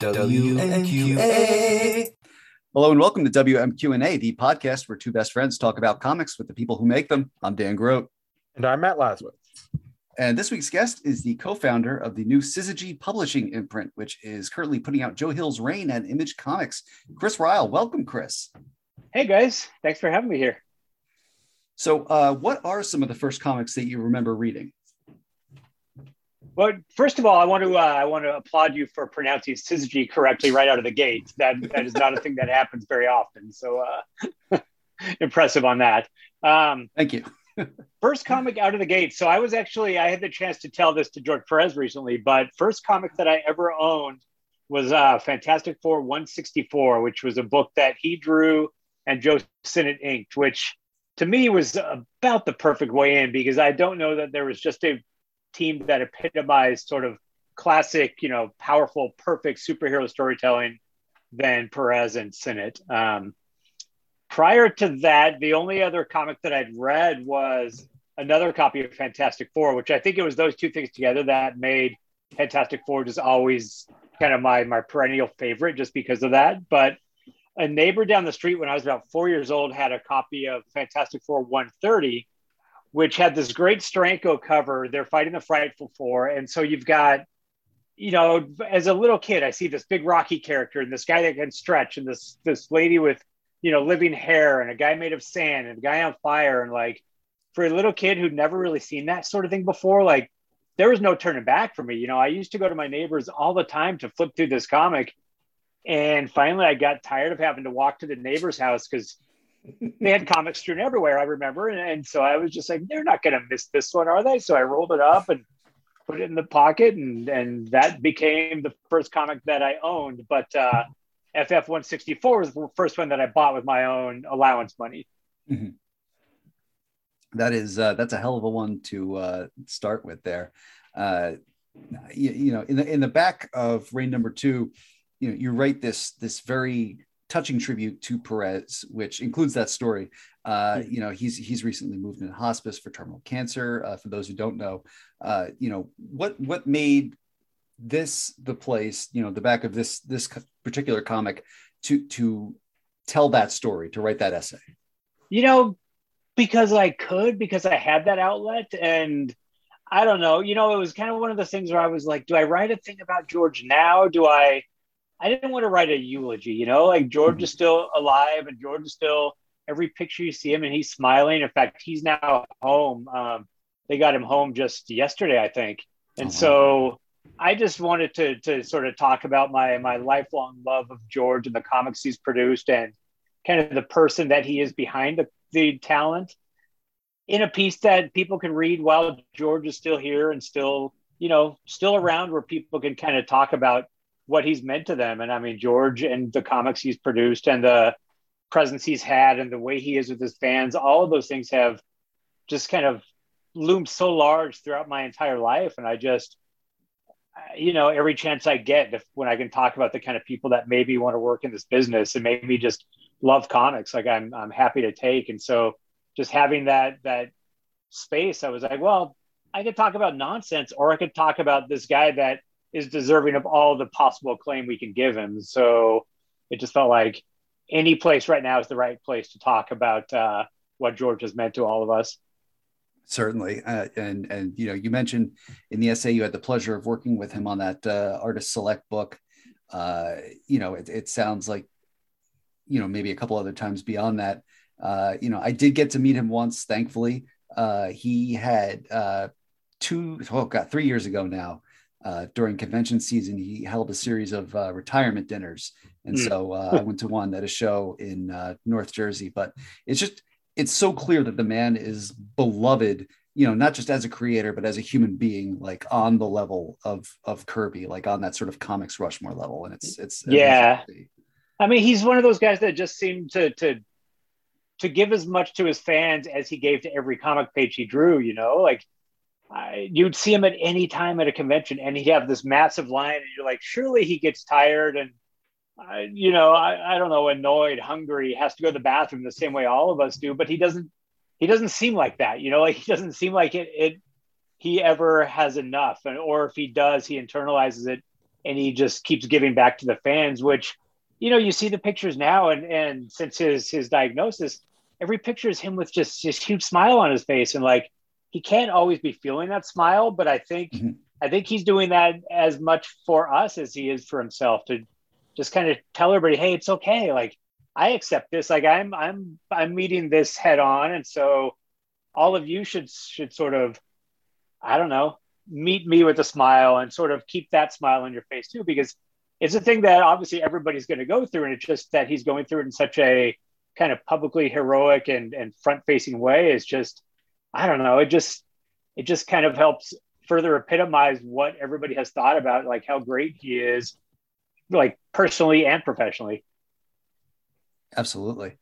WMQA. Hello and welcome to WMQ&A, the podcast where two best friends talk about comics with the people who make them. I'm Dan Grote. And I'm Matt Laswitz. And this week's guest is the co-founder of the new Syzygy Publishing imprint, which is currently putting out Joe Hill's Rain and Image Comics. Chris Ryall, welcome, Chris. Hey guys, thanks for having me here. So, uh, what are some of the first comics that you remember reading? Well, first of all, I want to uh, I want to applaud you for pronouncing syzygy correctly right out of the gate. That that is not a thing that happens very often. So uh, impressive on that. Um, Thank you. first comic out of the gate. So I was actually I had the chance to tell this to George Perez recently, but first comic that I ever owned was uh, Fantastic Four 164, which was a book that he drew and Joe Sinnott inked, which to me was about the perfect way in because I don't know that there was just a team that epitomized sort of classic, you know, powerful, perfect superhero storytelling than Perez and Sinnott. Um, prior to that, the only other comic that I'd read was another copy of Fantastic Four, which I think it was those two things together that made Fantastic Four just always kind of my my perennial favorite, just because of that. But a neighbor down the street when I was about four years old had a copy of Fantastic Four 130 which had this great Steranko cover. They're fighting the Frightful Four. And so you've got, you know, as a little kid, I see this big Rocky character and this guy that can stretch and this this lady with, you know, living hair and a guy made of sand and a guy on fire. And like for a little kid who'd never really seen that sort of thing before, like there was no turning back for me. You know, I used to go to my neighbors all the time to flip through this comic. And finally I got tired of having to walk to the neighbor's house because they had comics strewn everywhere, I remember. And, and so I was just like, they're not going to miss this one, are they? So I rolled it up and put it in the pocket. And, and that became the first comic that I owned. But uh, FF 164 was the first one that I bought with my own allowance money. Mm-hmm. That is, uh, that's a hell of a one to uh, start with there. Uh, you, you know, in the, in the back of Rain number two, you know, you write this, this very touching tribute to Perez, which includes that story. Uh, you know, he's he's recently moved into hospice for terminal cancer. Uh, for those who don't know, uh, you know what what made this the place, you know, the back of this this particular comic to to tell that story, to write that essay. You know, because I could, because I had that outlet, and I don't know. You know, it was kind of one of those things where I was like, do I write a thing about George now? Do I? I didn't want to write a eulogy, you know, like George is still alive and George is still every picture you see him and he's smiling. In fact, he's now home. Um, they got him home just yesterday, I think. And uh-huh. so I just wanted to to sort of talk about my my lifelong love of George and the comics he's produced and kind of the person that he is behind the, the talent in a piece that people can read while George is still here and still, you know, still around where people can kind of talk about what he's meant to them. And I mean, George and the comics he's produced and the presence he's had and the way he is with his fans, all of those things have just kind of loomed so large throughout my entire life. And I just, you know, every chance I get if, when I can talk about the kind of people that maybe want to work in this business and make me just love comics, like I'm, I'm happy to take. And so just having that, that space, I was like, well, I could talk about nonsense or I could talk about this guy that is deserving of all the possible claim we can give him. So it just felt like any place right now is the right place to talk about uh, what George has meant to all of us. Certainly, uh, and and you know, you mentioned in the essay you had the pleasure of working with him on that uh, artist select book. Uh, you know, it, it sounds like you know maybe a couple other times beyond that. Uh, you know, I did get to meet him once. Thankfully, uh, he had two oh god three years ago now uh, during convention season, he held a series of uh, retirement dinners, and mm. so uh, I went to one at a show in uh, North Jersey. But it's just it's so clear that the man is beloved, you know, not just as a creator, but as a human being, like on the level of of Kirby, like on that sort of comics Rushmore level. And it's it's yeah. I mean, he's one of those guys that just seemed to to to give as much to his fans as he gave to every comic page he drew. You know, like You'd see him at any time at a convention and he'd have this massive line and you're like surely he gets tired and uh, you know I, I don't know annoyed hungry has to go to the bathroom the same way all of us do but he doesn't he doesn't seem like that you know like he doesn't seem like it, it he ever has enough and or if he does he internalizes it and he just keeps giving back to the fans, which you know, you see the pictures now, and and since his his diagnosis, every picture is him with just this huge smile on his face, and like he can't always be feeling that smile, but I think mm-hmm. I think he's doing that as much for us as he is for himself to just kind of tell everybody, hey, it's okay, like I accept this, like I'm I'm I'm meeting this head on, and so all of you should should sort of I don't know meet me with a smile and sort of keep that smile on your face too because it's a thing that obviously everybody's going to go through and it's just that he's going through it in such a kind of publicly heroic and and front facing way is just i don't know. It just it just kind of helps further epitomize what everybody has thought about like how great he is like personally and professionally. Absolutely.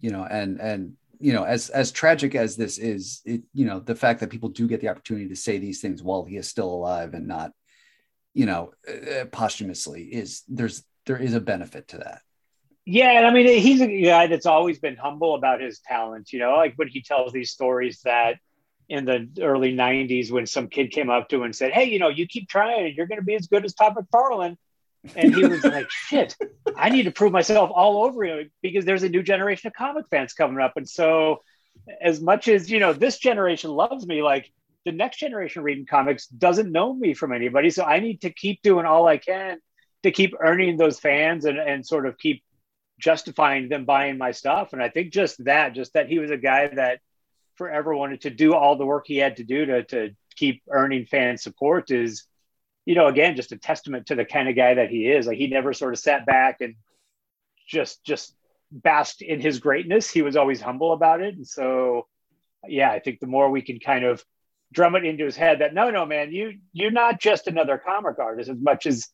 You know and and you know as as tragic as this is it you know the fact that people do get the opportunity to say these things while he is still alive and not you know, uh, posthumously is there's there is a benefit to that. Yeah, and I mean he's a guy that's always been humble about his talent. You know, like when he tells these stories that in the early '90s when some kid came up to him and said, "Hey, you know, you keep trying, and you're going to be as good as Todd McFarlane." and he was like, "Shit, I need to prove myself all over again because there's a new generation of comic fans coming up." And so, as much as you know, this generation loves me, like the next generation reading comics doesn't know me from anybody. So I need to keep doing all I can to keep earning those fans and, and sort of keep justifying them buying my stuff. And I think just that, just that he was a guy that forever wanted to do all the work he had to do to, to keep earning fan support is, you know, again, just a testament to the kind of guy that he is. Like he never sort of sat back and just, just basked in his greatness. He was always humble about it. And so, yeah, I think the more we can kind of drum it into his head that no, no, man, you you're not just another comic artist as much as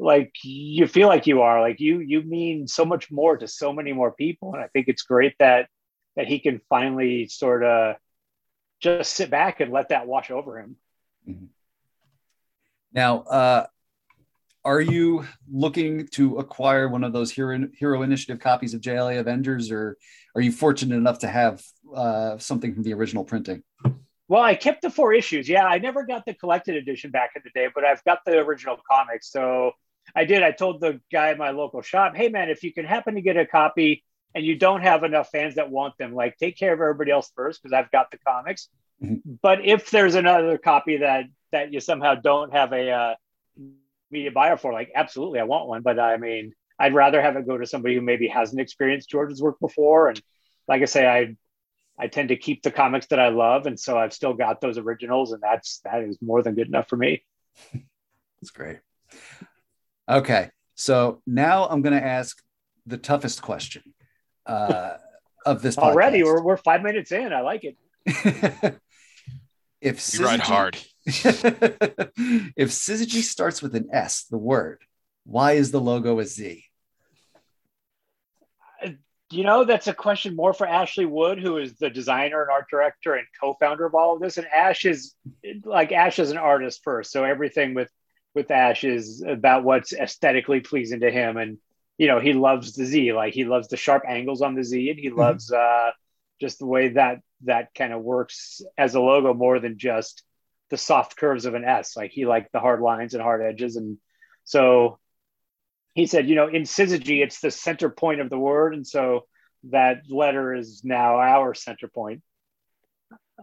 like you feel like you are. Like you you mean so much more to so many more people, and I think it's great that that he can finally sort of just sit back and let that wash over him. Mm-hmm. Now, uh, are you looking to acquire one of those hero, hero initiative copies of JLA Avengers, or are you fortunate enough to have uh, something from the original printing? Well, I kept the four issues. Yeah, I never got the collected edition back in the day, but I've got the original comics. So I did. I told the guy at my local shop, hey, man, if you can happen to get a copy and you don't have enough fans that want them, like take care of everybody else first because I've got the comics. Mm-hmm. But if there's another copy that that you somehow don't have a uh, media buyer for, like absolutely, I want one. But I mean, I'd rather have it go to somebody who maybe hasn't experienced George's work before. And like I say, I I tend to keep the comics that I love, and so I've still got those originals, and that's that is more than good enough for me. That's great. Okay, so now I'm going to ask the toughest question uh, of this. Already, we're we're five minutes in. I like it. if Syzygy, you ride hard. if Syzygy starts with an S, the word, why is the logo a Z? you know, that's a question more for Ashley Wood, who is the designer and art director and co-founder of all of this. And Ash is like Ash is an artist first, so everything with with Ash is about what's aesthetically pleasing to him. And you know, he loves the Z, like he loves the sharp angles on the Z, and he mm-hmm. loves uh, just the way that that kind of works as a logo more than just the soft curves of an S. Like he liked the hard lines and hard edges, and so he said, you know, in syzygy, it's the center point of the word. And so that letter is now our center point.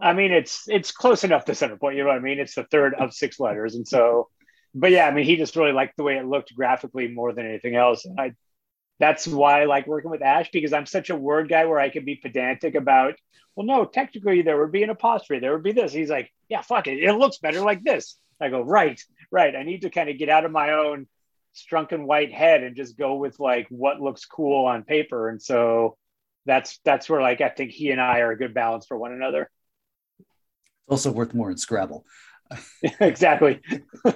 I mean, it's it's close enough to center point. You know what I mean? It's the third of six letters, and so, but yeah, I mean, he just really liked the way it looked graphically more than anything else. And I, that's why I like working with Ash because I'm such a word guy where I can be pedantic about. Well, no, technically there would be an apostrophe. There would be this. He's like, yeah, fuck it. It looks better like this. I go, right, right. I need to kind of get out of my own Strunk white head and just go with like what looks cool on paper. And so that's that's where like I think he and I are a good balance for one another. Also worth more in Scrabble. exactly.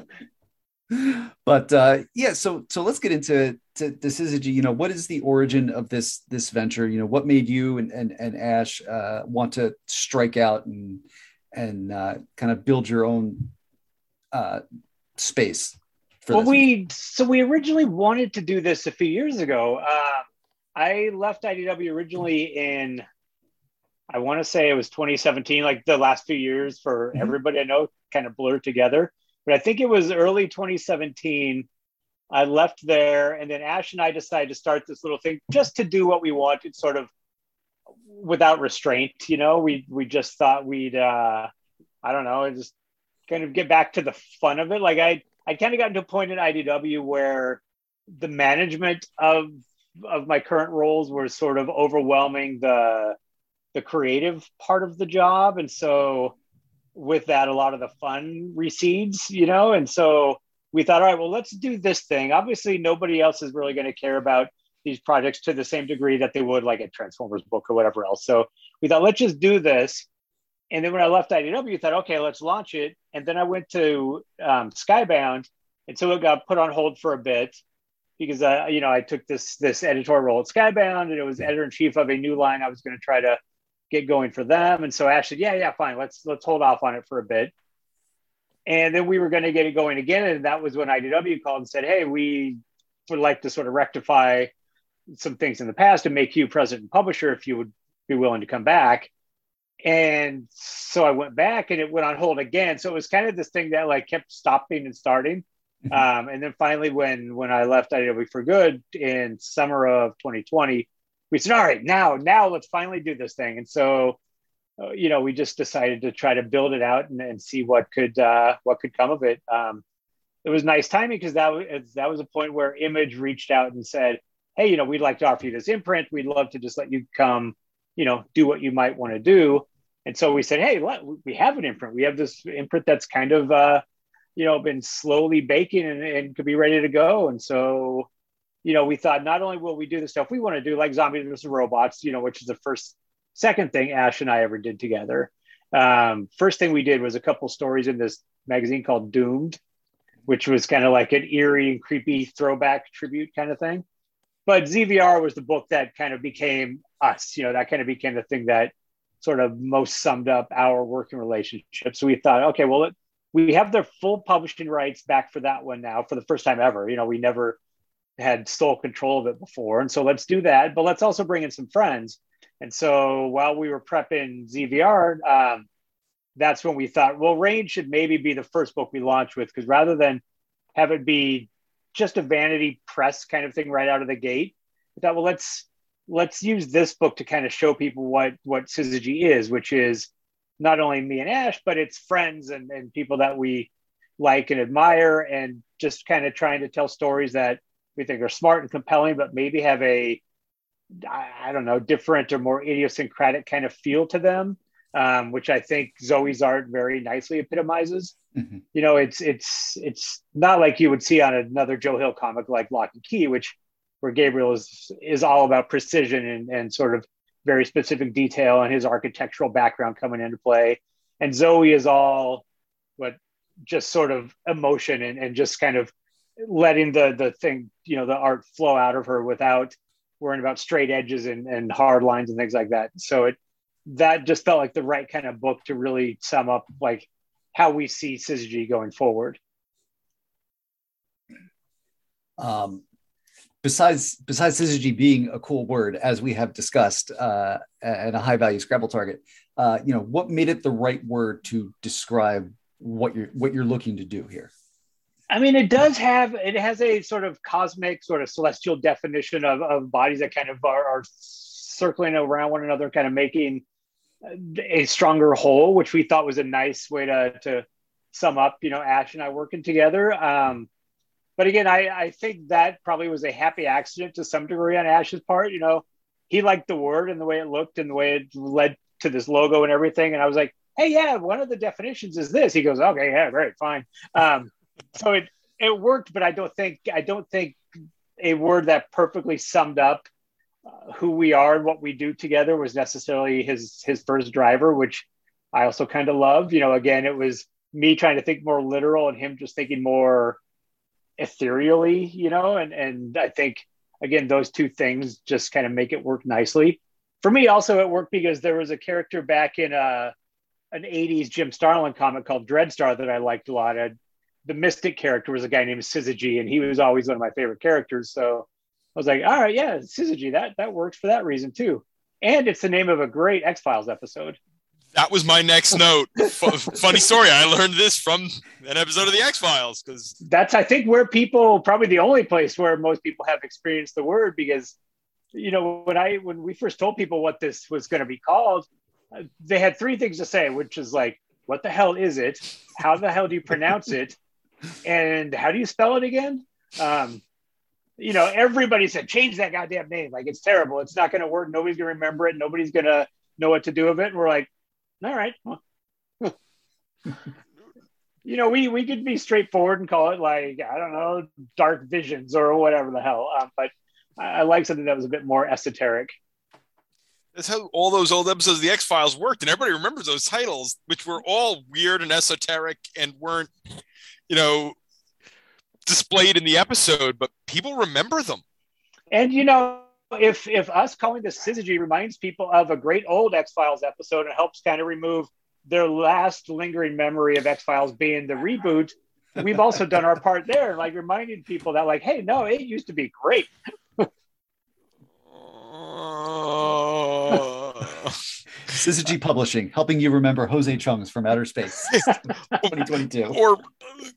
but uh, yeah, so so let's get into to, to Syzygy. You know, what is the origin of this this venture? You know, what made you and and, and Ash uh, want to strike out and and uh, kind of build your own uh, space well, this? we so we originally wanted to do this a few years ago. Uh, I left IDW originally in, I want to say it was 2017, like the last few years for mm-hmm. everybody I know kind of blurred together. But I think it was early 2017 I left there, and then Ash and I decided to start this little thing just to do what we wanted, sort of without restraint. You know, we we just thought we'd, uh, I don't know, just kind of get back to the fun of it. Like I, I kind of gotten to a point in IDW where the management of of my current roles were sort of overwhelming the the creative part of the job, and so with that, a lot of the fun recedes. You know, and so we thought, all right, well, let's do this thing. Obviously, nobody else is really going to care about these projects to the same degree that they would like a Transformers book or whatever else. So we thought, let's just do this. And then when I left IDW, I thought, okay, let's launch it. And then I went to um, Skybound, and so it got put on hold for a bit because uh, you know I took this this editorial role at Skybound, and it was editor in chief of a new line I was going to try to get going for them. And so Ash said, yeah, yeah, fine, let's let's hold off on it for a bit. And then we were going to get it going again. And that was when IDW called and said, Hey, we would like to sort of rectify some things in the past and make you president and publisher if you would be willing to come back. And so I went back and it went on hold again. So it was kind of this thing that like kept stopping and starting. Mm-hmm. Um, and then finally, when when I left IDW for good in summer of 2020, we said, "All right, now now let's finally do this thing." And so uh, you know, we just decided to try to build it out and, and see what could uh, what could come of it. Um, it was nice timing because that was that was a point where Image reached out and said, "Hey, you know, we'd like to offer you this imprint. We'd love to just let you come, you know, do what you might want to do." And so we said, "Hey, let, we have an imprint. We have this imprint that's kind of, uh, you know, been slowly baking and, and could be ready to go." And so, you know, we thought not only will we do the stuff we want to do, like Zombies vs. Robots, you know, which is the first second thing Ash and I ever did together. Um, first thing we did was a couple stories in this magazine called Doomed, which was kind of like an eerie and creepy throwback tribute kind of thing. But ZVR was the book that kind of became us. You know, that kind of became the thing that sort of most summed up our working relationship. So we thought, okay, well, it, we have the full publishing rights back for that one now for the first time ever. You know, we never had sole control of it before. And so let's do that. But let's also bring in some friends and so while we were prepping ZVR, um, that's when we thought, well, Rain should maybe be the first book we launch with, because rather than have it be just a vanity press kind of thing right out of the gate, we thought, well, let's let's use this book to kind of show people what what Syzygy is, which is not only me and Ash, but it's friends and, and people that we like and admire, and just kind of trying to tell stories that we think are smart and compelling, but maybe have a I don't know, different or more idiosyncratic kind of feel to them, um, which I think Zoe's art very nicely epitomizes. Mm-hmm. You know, it's it's it's not like you would see on another Joe Hill comic like Locke and Key, which where Gabriel is is all about precision and, and sort of very specific detail and his architectural background coming into play. And Zoe is all what just sort of emotion and, and just kind of letting the the thing, you know, the art flow out of her without worrying about straight edges and, and hard lines and things like that. So it that just felt like the right kind of book to really sum up like how we see syzygy going forward. Um, besides besides syzygy being a cool word, as we have discussed, uh, and a high value Scrabble target, uh, you know, what made it the right word to describe what you're what you're looking to do here? I mean, it does have it has a sort of cosmic, sort of celestial definition of, of bodies that kind of are, are circling around one another, kind of making a stronger whole, which we thought was a nice way to to sum up, you know, Ash and I working together. Um, but again, I, I think that probably was a happy accident to some degree on Ash's part. You know, he liked the word and the way it looked and the way it led to this logo and everything. And I was like, hey, yeah, one of the definitions is this. He goes, okay, yeah, great, fine. Um, so it it worked, but I don't think I don't think a word that perfectly summed up uh, who we are and what we do together was necessarily his his first driver, which I also kind of love. You know, again, it was me trying to think more literal and him just thinking more ethereally. You know, and and I think again those two things just kind of make it work nicely. For me, also it worked because there was a character back in a uh, an 80s Jim Starlin comic called Dreadstar that I liked a lot. I'd, the mystic character was a guy named Syzygy, and he was always one of my favorite characters. So I was like, all right, yeah, Syzygy, that that works for that reason too. And it's the name of a great X Files episode. That was my next note. F- funny story. I learned this from an episode of the X Files because that's I think where people probably the only place where most people have experienced the word because you know when I when we first told people what this was going to be called, they had three things to say, which is like, what the hell is it? How the hell do you pronounce it? And how do you spell it again? Um, you know, everybody said change that goddamn name. Like it's terrible. It's not going to work. Nobody's going to remember it. Nobody's going to know what to do with it. And we're like, all right. you know, we we could be straightforward and call it like I don't know, dark visions or whatever the hell. Um, but I, I like something that was a bit more esoteric. That's how all those old episodes of the X Files worked, and everybody remembers those titles, which were all weird and esoteric and weren't, you know, displayed in the episode, but people remember them. And you know, if if us calling this syzygy reminds people of a great old X Files episode and helps kind of remove their last lingering memory of X Files being the reboot, we've also done our part there, like reminding people that, like, hey, no, it used to be great. Oh. Syzygy Publishing, helping you remember Jose Chung's from Outer Space, 2022. Or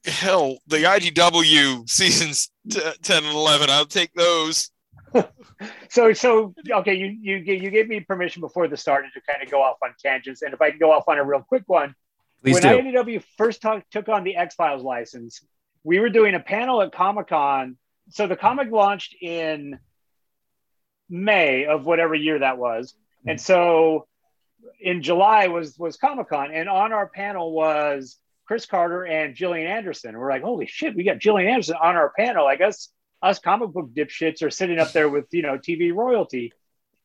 hell, the IDW seasons 10 and 11. I'll take those. so so okay you you you gave me permission before the start to kind of go off on tangents and if i can go off on a real quick one Please when do. IDW first talk, took on the x-files license we were doing a panel at comic-con so the comic launched in may of whatever year that was and so in july was was comic-con and on our panel was chris carter and gillian anderson we're like holy shit we got gillian anderson on our panel i guess us comic book dipshits are sitting up there with you know TV royalty.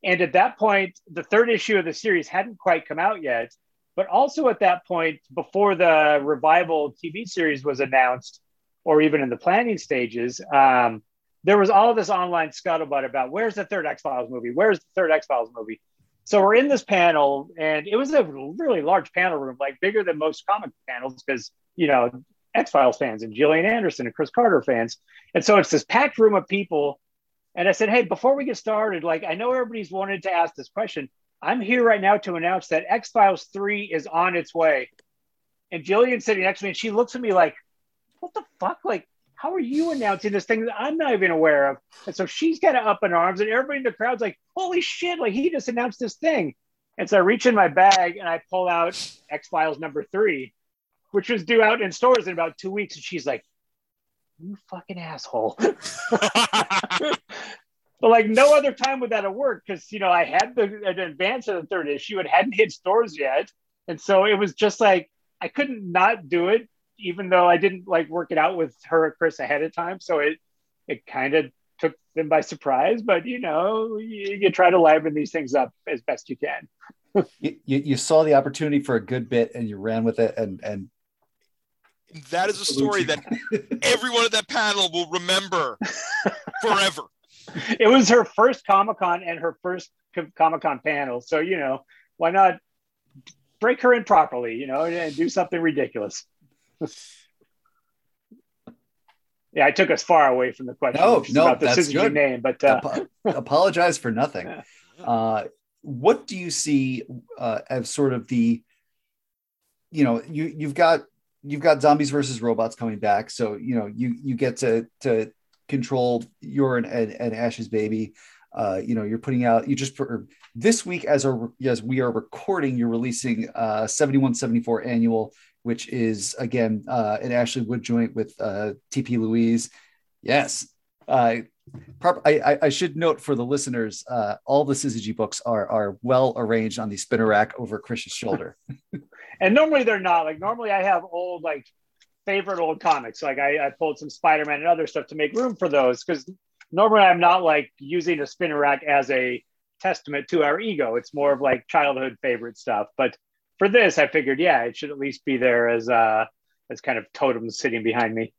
And at that point, the third issue of the series hadn't quite come out yet. But also at that point, before the revival TV series was announced, or even in the planning stages, um, there was all this online scuttlebutt about where's the third X Files movie? Where's the third X Files movie? So we're in this panel, and it was a really large panel room, like bigger than most comic panels, because you know X Files fans and Gillian Anderson and Chris Carter fans. And so it's this packed room of people. And I said, Hey, before we get started, like I know everybody's wanted to ask this question. I'm here right now to announce that X Files 3 is on its way. And Gillian's sitting next to me and she looks at me like, What the fuck? Like, how are you announcing this thing that I'm not even aware of? And so she's kind of up in arms, and everybody in the crowd's like, Holy shit, like he just announced this thing. And so I reach in my bag and I pull out X Files number three which was due out in stores in about two weeks. And she's like, you fucking asshole. but like no other time would that have worked because you know I had the an advance of the third issue. It hadn't hit stores yet, and so it was just like I couldn't not do it, even though I didn't like work it out with her or Chris ahead of time. So it it kind of took them by surprise. But you know, you, you try to liven these things up as best you can. you, you saw the opportunity for a good bit and you ran with it and and that is a story that everyone at that panel will remember forever. It was her first Comic Con and her first Comic Con panel. So, you know, why not break her in properly, you know, and do something ridiculous? yeah, I took us far away from the question. No, no, about the that's good. Your name, but uh... apologize for nothing. Uh, what do you see uh, as sort of the, you know, you you've got you've got zombies versus robots coming back, so you know you you get to to control your and, and, and Ash's baby. Uh, you know, you're putting out you just this week as a as we are recording, you're releasing uh 7174 annual, which is again uh an Ashley Wood joint with uh TP Louise. Yes. Uh I, I, should note for the listeners, uh, all the Syzygy books are are well arranged on the spinner rack over Chris's shoulder. and normally they're not. Like normally I have old like favorite old comics. Like I, I pulled some Spider Man and other stuff to make room for those because normally I'm not like using a spinner rack as a testament to our ego. It's more of like childhood favorite stuff. But for this, I figured, yeah, it should at least be there as uh as kind of totems sitting behind me.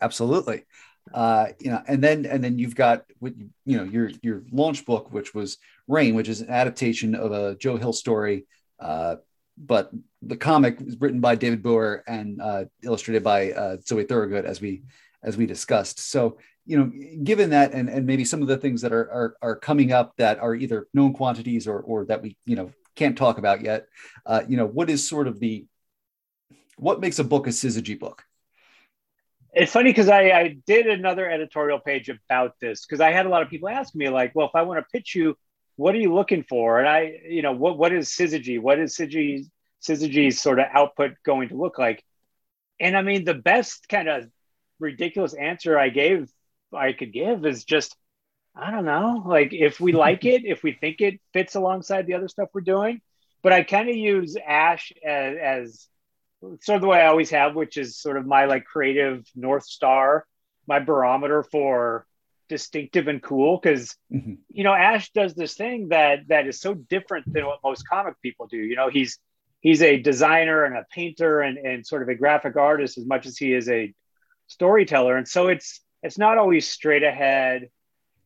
Absolutely. Uh, you know, and then and then you've got what you know your your launch book, which was Rain, which is an adaptation of a Joe Hill story uh, but the comic is written by David Booher and uh, illustrated by uh, Zoe Thorogood, as we as we discussed. So, you know, given that, and, and maybe some of the things that are, are, are coming up that are either known quantities or or that we you know can't talk about yet. Uh, you know, what is sort of the what makes a book a syzygy book? It's funny because I, I did another editorial page about this because I had a lot of people ask me like, well, if I want to pitch you, what are you looking for? And I, you know, what what is syzygy? What is syzygy syzygy's sort of output going to look like? And I mean, the best kind of ridiculous answer I gave I could give is just I don't know, like if we like it, if we think it fits alongside the other stuff we're doing. But I kind of use Ash as, as sort of the way I always have, which is sort of my like creative north star, my barometer for distinctive and cool. Because mm-hmm. you know, Ash does this thing that that is so different than what most comic people do. You know, he's he's a designer and a painter and, and sort of a graphic artist as much as he is a storyteller. And so it's it's not always straight ahead,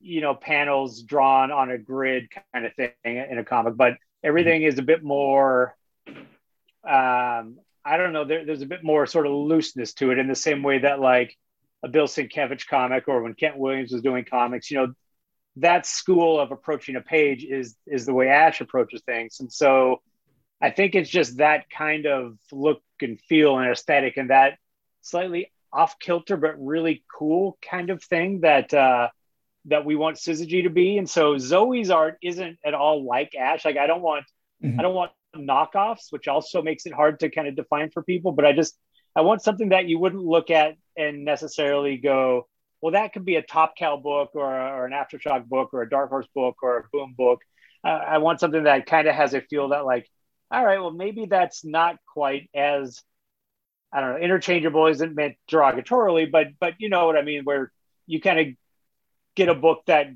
you know, panels drawn on a grid kind of thing in a comic, but everything is a bit more um I don't know, there, there's a bit more sort of looseness to it in the same way that like a Bill Sienkiewicz comic or when Kent Williams was doing comics, you know, that school of approaching a page is is the way Ash approaches things. And so I think it's just that kind of look and feel and aesthetic and that slightly off kilter but really cool kind of thing that uh that we want Syzygy to be. And so Zoe's art isn't at all like Ash. Like I don't want mm-hmm. I don't want knockoffs, which also makes it hard to kind of define for people. But I just I want something that you wouldn't look at and necessarily go, well, that could be a Top Cow book or, or an Aftershock book or a Dark Horse book or a Boom book. Uh, I want something that kind of has a feel that like, all right, well, maybe that's not quite as I don't know, interchangeable isn't meant derogatorily, but but you know what I mean, where you kind of get a book that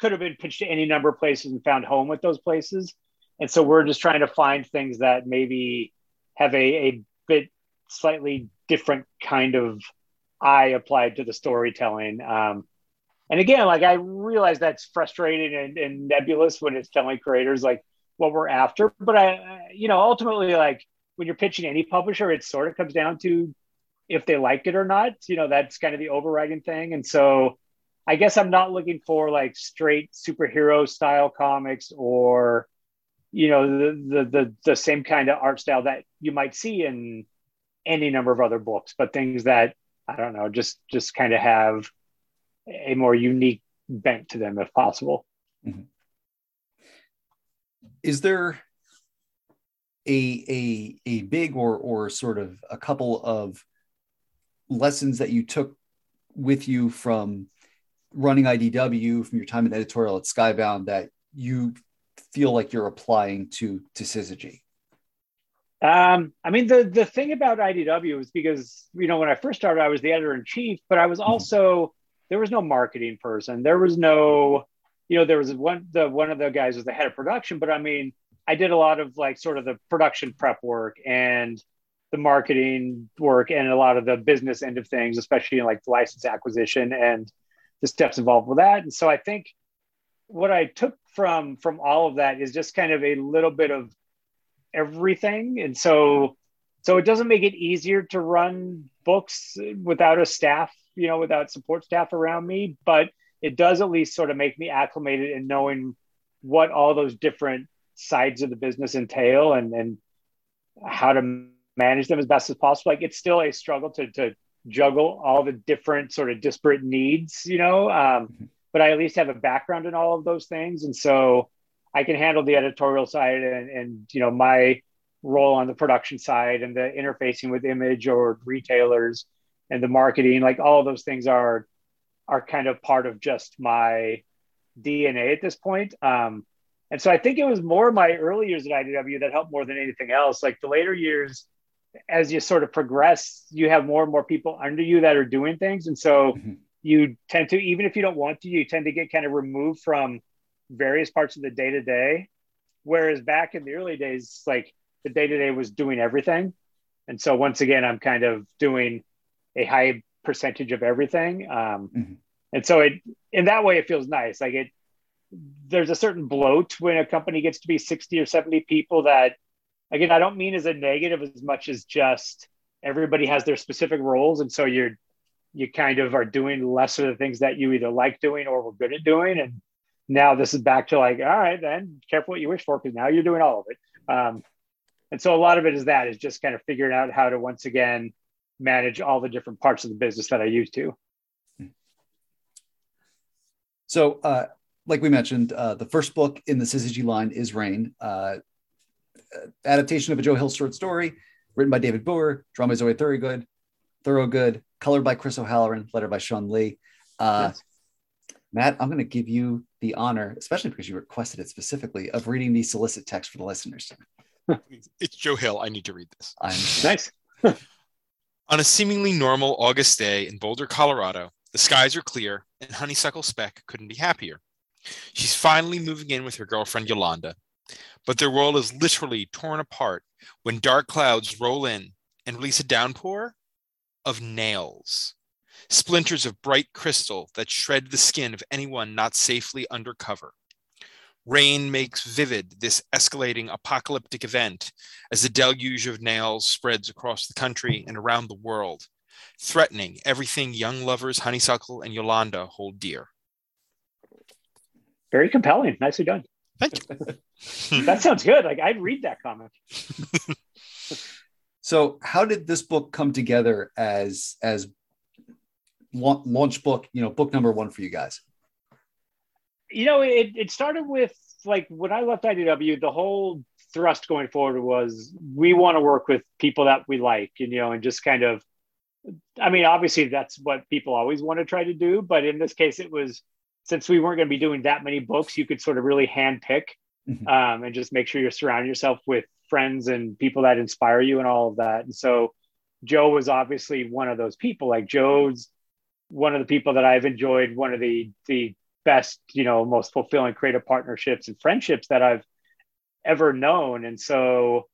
could have been pitched to any number of places and found home with those places. And so we're just trying to find things that maybe have a, a bit slightly different kind of eye applied to the storytelling. Um, and again, like I realize that's frustrating and, and nebulous when it's telling creators like what we're after. But I, you know, ultimately, like when you're pitching any publisher, it sort of comes down to if they like it or not. You know, that's kind of the overriding thing. And so I guess I'm not looking for like straight superhero style comics or you know the, the the the same kind of art style that you might see in any number of other books but things that i don't know just just kind of have a more unique bent to them if possible mm-hmm. is there a a a big or or sort of a couple of lessons that you took with you from running IDW from your time in editorial at Skybound that you feel like you're applying to to Syzygy? Um, I mean, the the thing about IDW is because you know when I first started, I was the editor in chief, but I was mm-hmm. also mm-hmm. there was no marketing person. There was no, you know, there was one the one of the guys was the head of production, but I mean, I did a lot of like sort of the production prep work and the marketing work and a lot of the business end of things, especially in like license acquisition and the steps involved with that. And so I think what I took from from all of that is just kind of a little bit of everything and so so it doesn't make it easier to run books without a staff you know without support staff around me but it does at least sort of make me acclimated in knowing what all those different sides of the business entail and and how to manage them as best as possible like it's still a struggle to to juggle all the different sort of disparate needs you know um, mm-hmm but I at least have a background in all of those things. And so I can handle the editorial side and, and you know, my role on the production side and the interfacing with image or retailers and the marketing, like all those things are, are kind of part of just my DNA at this point. Um, and so I think it was more my early years at IDW that helped more than anything else. Like the later years, as you sort of progress, you have more and more people under you that are doing things. And so mm-hmm. you tend to even if you don't want to you tend to get kind of removed from various parts of the day to day whereas back in the early days like the day to day was doing everything. And so once again i'm kind of doing a high percentage of everything. Um, mm-hmm. and so it in that way it feels nice. Like it there's a certain bloat when a company gets to be 60 or 70 people that again i don't mean as a negative as much as just everybody has their specific roles and so you're you kind of are doing less of the things that you either like doing or were good at doing and now this is back to like, all right, then careful what you wish for because now you're doing all of it. Um, and so a lot of it is that is just kind of figuring out how to once again manage all the different parts of the business that I used to. So, uh, like we mentioned, uh, the first book in the Syzygy line is Rain, uh, adaptation of a Joe Hill short story, written by David Booher, drawn by Zoe Thorogood, Thorogood, colored by Chris O'Halloran, letter by Shawn Lee. Uh, yes. Matt, I'm going to give you the honor, especially because you requested it specifically, of reading the solicit text for the listeners. it's Joe Hill. I need to read this. I'm nice. On a seemingly normal August day in Boulder, Colorado, the skies are clear and Honeysuckle Speck couldn't be happier. She's finally moving in with her girlfriend Yolanda, but their world is literally torn apart when dark clouds roll in and release a downpour of nails, splinters of bright crystal that shred the skin of anyone not safely under cover. Rain makes vivid this escalating apocalyptic event as the deluge of nails spreads across the country and around the world, threatening everything young lovers Honeysuckle and Yolanda hold dear. Very compelling. Nicely done. Thank you. that sounds good. Like I'd read that comic. so, how did this book come together as as launch book? You know, book number one for you guys you know, it, it started with like when I left IDW, the whole thrust going forward was we want to work with people that we like, and you know, and just kind of, I mean, obviously that's what people always want to try to do, but in this case, it was since we weren't going to be doing that many books, you could sort of really handpick mm-hmm. um, and just make sure you're surrounding yourself with friends and people that inspire you and all of that. And so Joe was obviously one of those people. Like Joe's one of the people that I've enjoyed one of the the best, you know, most fulfilling creative partnerships and friendships that I've ever known. And so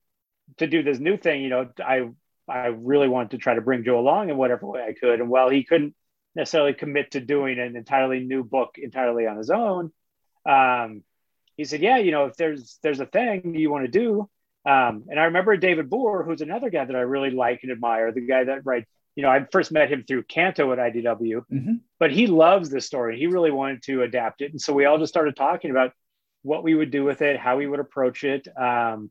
to do this new thing, you know, I I really wanted to try to bring Joe along in whatever way I could. And while he couldn't necessarily commit to doing an entirely new book entirely on his own, um, he said, "Yeah, you know, if there's there's a thing you want to do." Um, and I remember David Booher, who's another guy that I really like and admire, the guy that writes you know, I first met him through Canto at IDW, mm-hmm. but he loves this story. He really wanted to adapt it. And so we all just started talking about what we would do with it, how we would approach it. Um,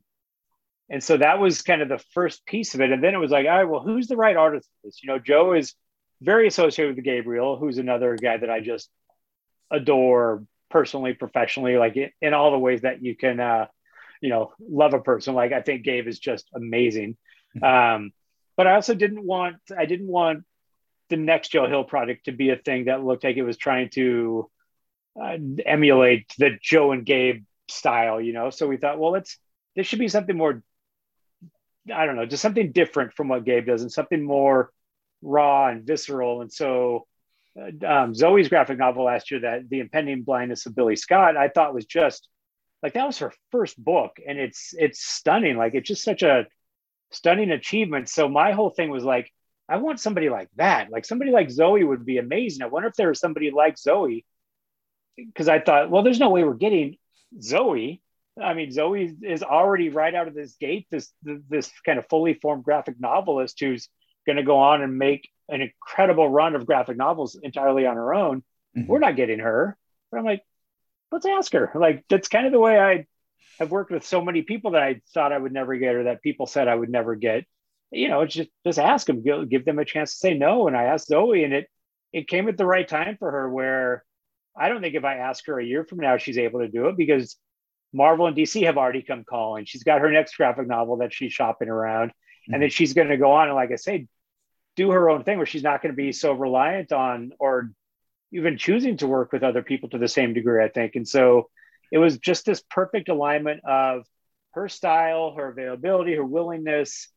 and so that was kind of the first piece of it. And then it was like, all right, well, who's the right artist for this? You know, Joe is very associated with Gabriel, who's another guy that I just adore personally, professionally, like in all the ways that you can, uh, you know, love a person. Like I think Gabe is just amazing. Mm-hmm. Um, but I also didn't want I didn't want the next Joe Hill project to be a thing that looked like it was trying to uh, emulate the Joe and Gabe style, you know. So we thought, well, let's this should be something more. I don't know, just something different from what Gabe does, and something more raw and visceral. And so, uh, um, Zoe's graphic novel last year, that the impending blindness of Billy Scott, I thought was just like that was her first book, and it's it's stunning. Like it's just such a stunning achievement. So my whole thing was like, I want somebody like that. Like somebody like Zoe would be amazing. I wonder if there was somebody like Zoe. Because I thought, well, there's no way we're getting Zoe. I mean, Zoe is already right out of this gate, this this kind of fully formed graphic novelist who's going to go on and make an incredible run of graphic novels entirely on her own. Mm-hmm. We're not getting her. But I'm like, let's ask her. Like that's kind of the way I I've worked with so many people that I thought I would never get or that people said I would never get. You know, just just ask them, give, give them a chance to say no. And I asked Zoe, and it it came at the right time for her. Where I don't think if I ask her a year from now, she's able to do it because Marvel and DC have already come calling. She's got her next graphic novel that she's shopping around, mm-hmm. and then she's going to go on and, like I say, do her own thing where she's not going to be so reliant on or even choosing to work with other people to the same degree. I think, and so it was just this perfect alignment of her style, her availability, her willingness.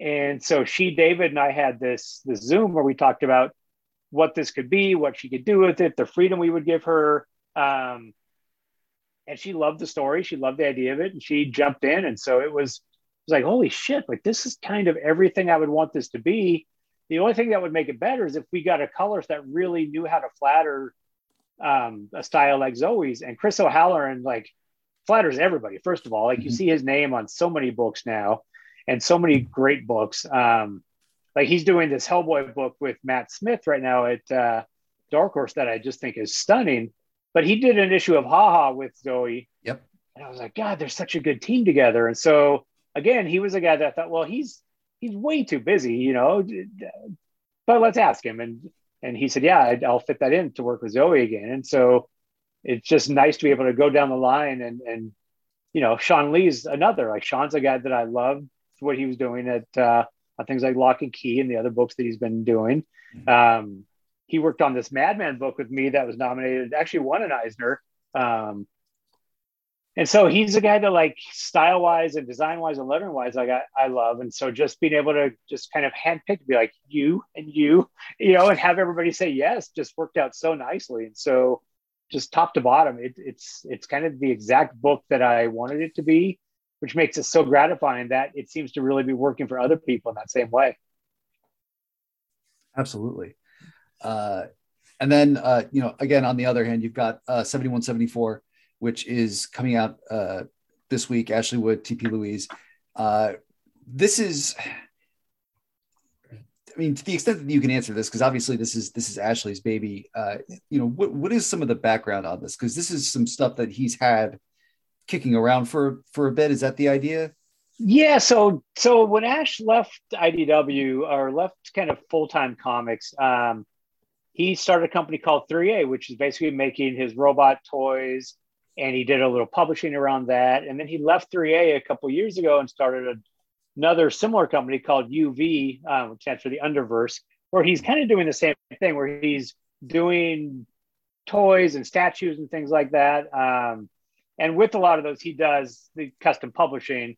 And so she, David, and I had this this Zoom where we talked about what this could be, what she could do with it, the freedom we would give her. Um, and she loved the story. She loved the idea of it, and she jumped in. And so it was, it was like, holy shit! Like this is kind of everything I would want this to be. The only thing that would make it better is if we got a colorist that really knew how to flatter um, a style like Zoe's. And Chris O'Halloran like flatters everybody. First of all, like mm-hmm. you see his name on so many books now, and so many great books. Um, like he's doing this Hellboy book with Matt Smith right now at uh, Dark Horse that I just think is stunning. but he did an issue of haha with zoe yep and i was like god they're such a good team together and so again he was a guy that i thought well he's he's way too busy you know but let's ask him and and he said yeah i'll fit that in to work with zoe again and so it's just nice to be able to go down the line and and you know shawn lee's another like sean's a guy that i love what he was doing at uh, on things like Locke and Key and the other books that he's been doing. Mm-hmm. Um, he worked on this Madman book with me that was nominated, actually won an Eisner. Um, and so he's a guy that like style wise and design wise and lettering wise, like I, I love. And so just being able to just kind of handpick, be like you and you, you know, and have everybody say yes, just worked out so nicely. And so just top to bottom, it, it's it's kind of the exact book that I wanted it to be which makes it so gratifying that it seems to really be working for other people in that same way. Absolutely. Uh, and then, uh, you know, again, on the other hand, you've got uh, 7174, which is coming out uh, this week, Ashley Wood, TP Louise. Uh, this is, I mean, to the extent that you can answer this, because obviously this is this is Ashley's baby. Uh, you know, what what is some of the background on this? Because this is some stuff that he's had kicking around for for a bit. Is that the idea? Yeah. So so when Ash left IDW or left kind of full time comics, um, he started a company called 3A, which is basically making his robot toys, and he did a little publishing around that. And then he left 3A a couple years ago and started a, another similar company called UV, um, which stands for the Underverse, where he's kind of doing the same thing, where he's doing toys and statues and things like that. Um, and with a lot of those, he does the custom publishing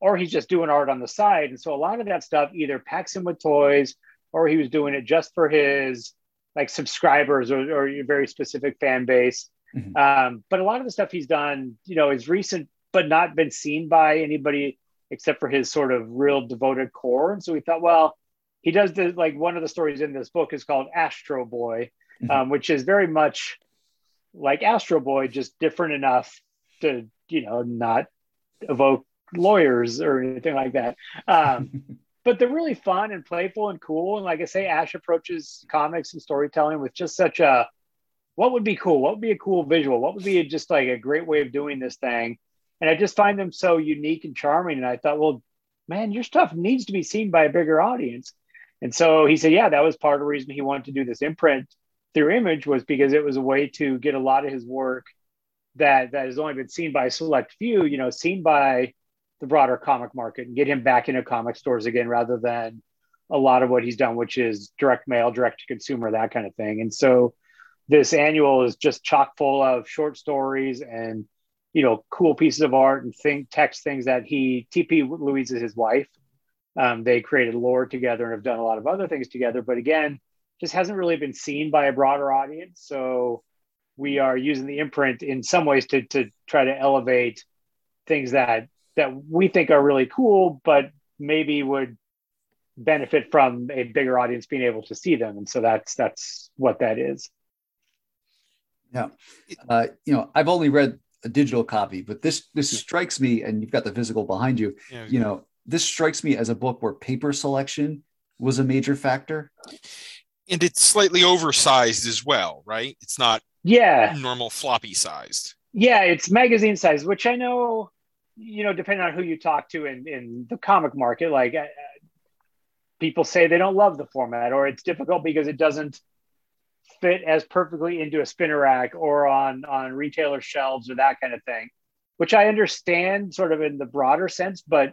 or he's just doing art on the side. And so a lot of that stuff either packs him with toys or he was doing it just for his like subscribers or, or very specific fan base. Mm-hmm. Um, but a lot of the stuff he's done, you know, is recent, but not been seen by anybody except for his sort of real devoted core. And so we thought, well, he does the like one of the stories in this book is called Astro Boy, mm-hmm. um, which is very much like Astro Boy, just different enough to you know not evoke lawyers or anything like that. Um, but they're really fun and playful and cool. And like I say, Ash approaches comics and storytelling with just such a what would be cool? What would be a cool visual? What would be just like a great way of doing this thing? And I just find them so unique and charming. And I thought, well, man, your stuff needs to be seen by a bigger audience. And so he said, yeah, that was part of the reason he wanted to do this imprint through Image was because it was a way to get a lot of his work that that has only been seen by a select few, you know, seen by the broader comic market and get him back into comic stores again rather than a lot of what he's done, which is direct mail, direct to consumer, that kind of thing. And so this annual is just chock full of short stories and you know cool pieces of art and think text things that he TP Louise is his wife. Um, they created lore together and have done a lot of other things together, but again, just hasn't really been seen by a broader audience. So we are using the imprint in some ways to to try to elevate things that that we think are really cool, but maybe would benefit from a bigger audience being able to see them. And so that's that's what that is. Yeah, uh, you know, I've only read a digital copy, but this this strikes me, and you've got the physical behind you. Yeah, you know, this strikes me as a book where paper selection was a major factor. And it's slightly oversized as well, right? It's not yeah normal floppy sized yeah it's magazine size which i know you know depending on who you talk to in in the comic market like uh, people say they don't love the format or it's difficult because it doesn't fit as perfectly into a spinner rack or on on retailer shelves or that kind of thing which i understand sort of in the broader sense but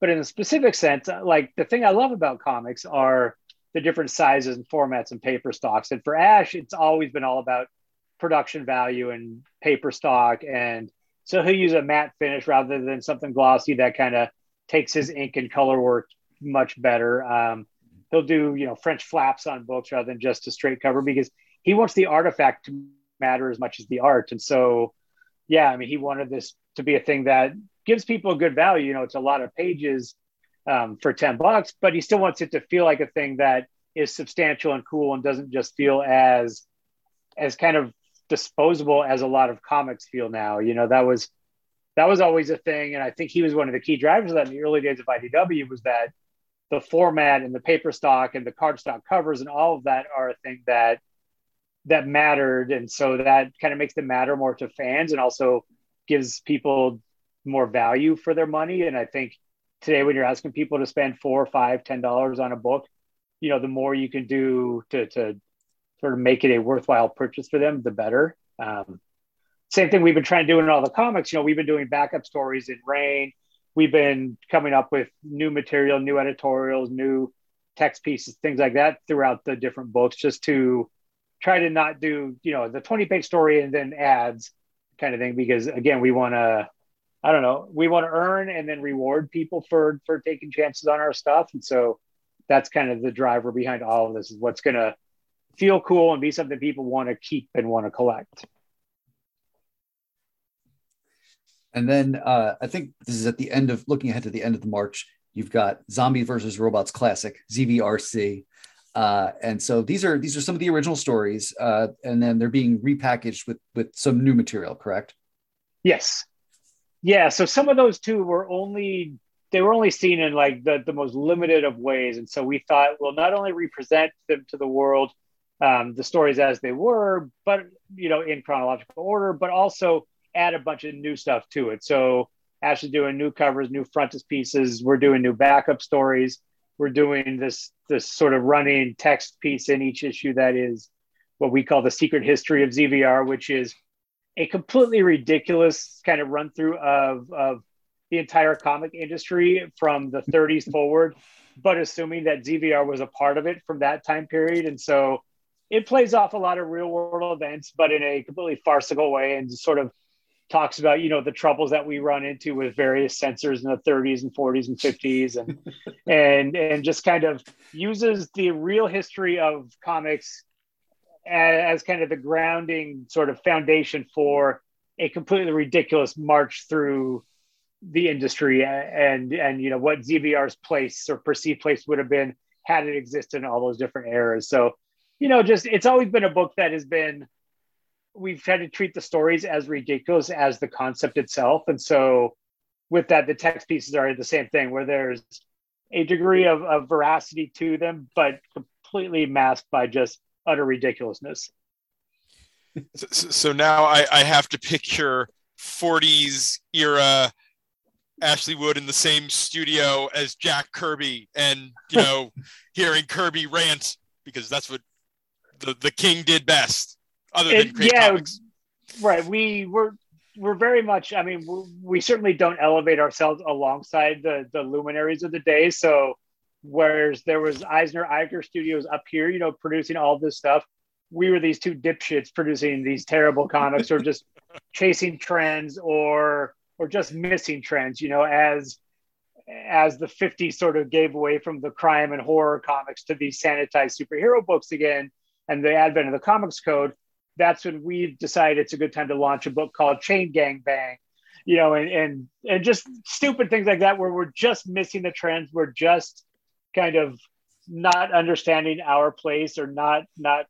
but in a specific sense uh, like the thing i love about comics are the different sizes and formats and paper stocks and for ash it's always been all about production value and paper stock. And so he'll use a matte finish rather than something glossy that kind of takes his ink and color work much better. Um, he'll do, you know, French flaps on books rather than just a straight cover because he wants the artifact to matter as much as the art. And so, yeah, I mean, he wanted this to be a thing that gives people a good value. You know, it's a lot of pages um, for 10 bucks, but he still wants it to feel like a thing that is substantial and cool and doesn't just feel as as kind of disposable as a lot of comics feel now. You know, that was that was always a thing, and I think he was one of the key drivers of that in the early days of IDW was that the format and the paper stock and the cardstock covers and all of that are a thing that that mattered, and so that kind of makes them matter more to fans, and also gives people more value for their money. And I think today, when you're asking people to spend four, five, ten dollars on a book, you know, the more you can do to to sort of make it a worthwhile purchase for them, the better. Um, same thing we've been trying to do in all the comics. You know, we've been doing backup stories in Rain. We've been coming up with new material, new editorials, new text pieces, things like that throughout the different books, just to try to not do, you know, the 20 page story and then ads kind of thing. Because again, we want to, I don't know, we want to earn and then reward people for for taking chances on our stuff. And so that's kind of the driver behind all of this is what's going to feel cool and be something people want to keep and want to collect. And then uh, I think this is at the end of looking ahead to the end of the March. You've got Zombie versus Robots Classic ZVRC, uh, and so these are these are some of the original stories, uh, and then they're being repackaged with with some new material. Correct? Yes. Yeah. So some of those two were only they were only seen in like the the most limited of ways, and so we thought we'll not only represent them to the world, um, the stories as they were, but you know in chronological order, but also add a bunch of new stuff to it. So Ashley's doing new covers, new frontispieces. We're doing new backup stories. We're doing this this sort of running text piece in each issue that is what we call the secret history of ZVR, which is a completely ridiculous kind of run through of, of the entire comic industry from the 30s forward, but assuming that ZVR was a part of it from that time period. And so it plays off a lot of real world events, but in a completely farcical way and sort of talks about you know the troubles that we run into with various censors in the 30s and 40s and 50s and and and just kind of uses the real history of comics as, as, kind of the grounding sort of foundation for a completely ridiculous march through the industry and and you know what ZVR's place or perceived place would have been had it existed in all those different eras. So you know just it's always been a book that has been we've tried to treat the stories as ridiculous as the concept itself. And so with that, the text pieces are the same thing where there's a degree of, of veracity to them, but completely masked by just utter ridiculousness. So, so now I, I have to picture 40s era Ashley Wood in the same studio as Jack Kirby and, you know, hearing Kirby rant because that's what the, the king did best other than it, yeah, comics. Right. We were we're very much. I mean, we certainly don't elevate ourselves alongside the the luminaries of the day. So, whereas there was Eisner Iger Studios up here, you know, producing all this stuff, we were these two dipshits producing these terrible comics, or just chasing trends, or or just missing trends. You know, as as the 50s sort of gave away from the crime and horror comics to these sanitized superhero books again and the advent of the comics code that's when we decided it's a good time to launch a book called Chain Gang Bang, you know, and and and just stupid things like that where we're just missing the trends, we're just kind of not understanding our place or not not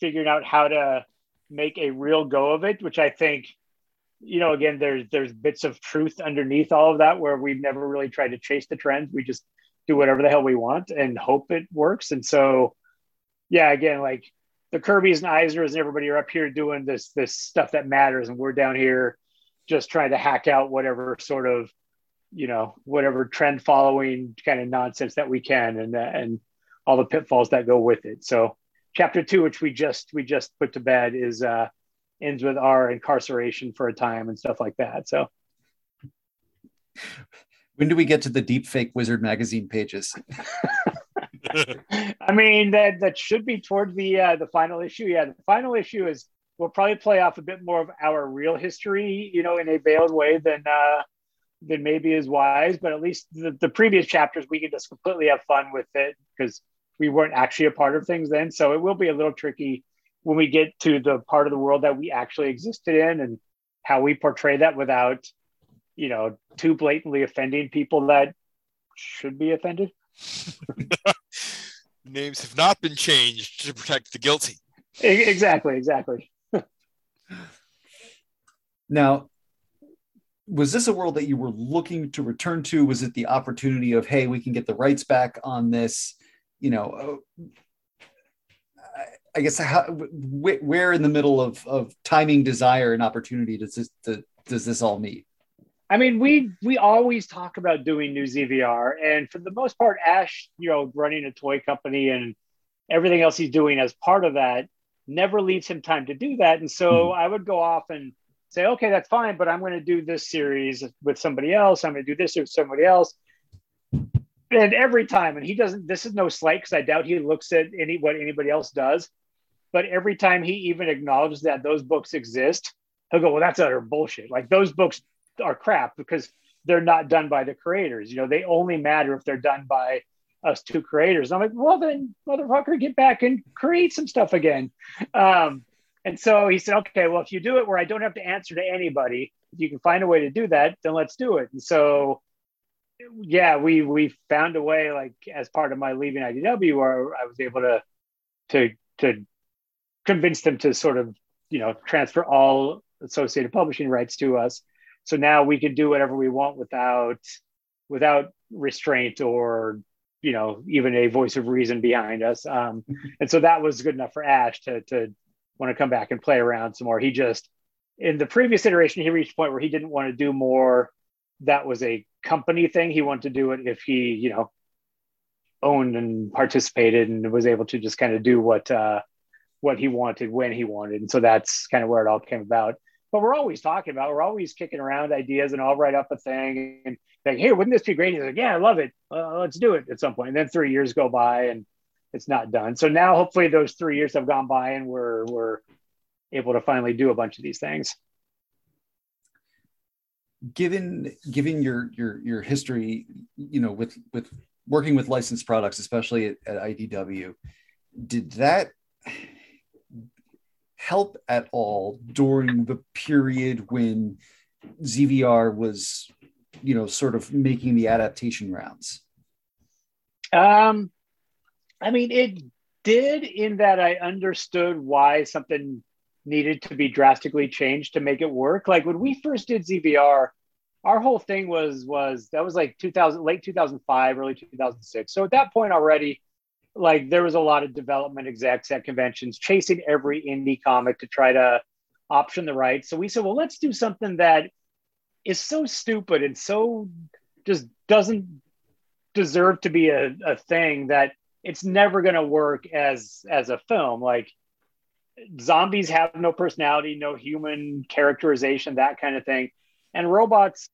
figuring out how to make a real go of it, which I think, you know, again, there's there's bits of truth underneath all of that where we've never really tried to chase the trends. We just do whatever the hell we want and hope it works. And so, yeah, again, like the Kirby's and Eisners and everybody are up here doing this this stuff that matters, and we're down here just trying to hack out whatever sort of you know whatever trend following kind of nonsense that we can, and and all the pitfalls that go with it. So chapter two, which we just we just put to bed, is uh, ends with our incarceration for a time and stuff like that. So. When do we get to the deep fake wizard magazine pages? I mean that that should be toward the uh, the final issue. Yeah, the final issue is we'll probably play off a bit more of our real history, you know, in a veiled way than uh, than maybe is wise. But at least the, the previous chapters we can just completely have fun with it because we weren't actually a part of things then. So it will be a little tricky when we get to the part of the world that we actually existed in and how we portray that without, you know, too blatantly offending people that should be offended. Names have not been changed to protect the guilty. Exactly, exactly. now, was this a world that you were looking to return to? Was it the opportunity of, hey, we can get the rights back on this? You know, uh, I guess how where in the middle of of timing, desire, and opportunity does this does this all meet? I mean, we we always talk about doing new ZVR, and for the most part, Ash, you know, running a toy company and everything else he's doing as part of that never leaves him time to do that. And so mm-hmm. I would go off and say, okay, that's fine, but I'm going to do this series with somebody else. I'm going to do this with somebody else. And every time, and he doesn't, this is no slight because I doubt he looks at any what anybody else does. But every time he even acknowledges that those books exist, he'll go, well, that's utter bullshit. Like those books are crap because they're not done by the creators. You know, they only matter if they're done by us two creators. And I'm like, well, then, motherfucker, get back and create some stuff again. Um, and so he said, okay, well, if you do it where I don't have to answer to anybody, if you can find a way to do that, then let's do it. And so, yeah, we we found a way, like as part of my leaving IDW, where I was able to to to convince them to sort of you know transfer all associated publishing rights to us. So now we can do whatever we want without without restraint or you know even a voice of reason behind us. Um, and so that was good enough for ash to to want to come back and play around some more. He just in the previous iteration he reached a point where he didn't want to do more. That was a company thing. He wanted to do it if he you know owned and participated and was able to just kind of do what uh what he wanted when he wanted. And so that's kind of where it all came about but we're always talking about we're always kicking around ideas and i'll write up a thing and like, hey, wouldn't this be great? He's like, yeah, I love it. Uh, let's do it at some point. And then three years go by and it's not done. So now hopefully those three years have gone by and we're we're able to finally do a bunch of these things. Given given your your your history, you know, with with working with licensed products, especially at, at IDW, did that help at all during the period when ZVR was you know sort of making the adaptation rounds? Um i mean it did in that i understood why something needed to be drastically changed to make it work. Like when we first did zvr our whole thing was was that was like 2000 late 2005 early 2006 so at that point already like there was a lot of development execs at conventions chasing every indie comic to try to option the rights. So we said well let's do something that is so stupid and so just doesn't deserve to be a, a thing that it's never going to work as as a film. Like zombies have no personality no human characterization that kind of thing. And robots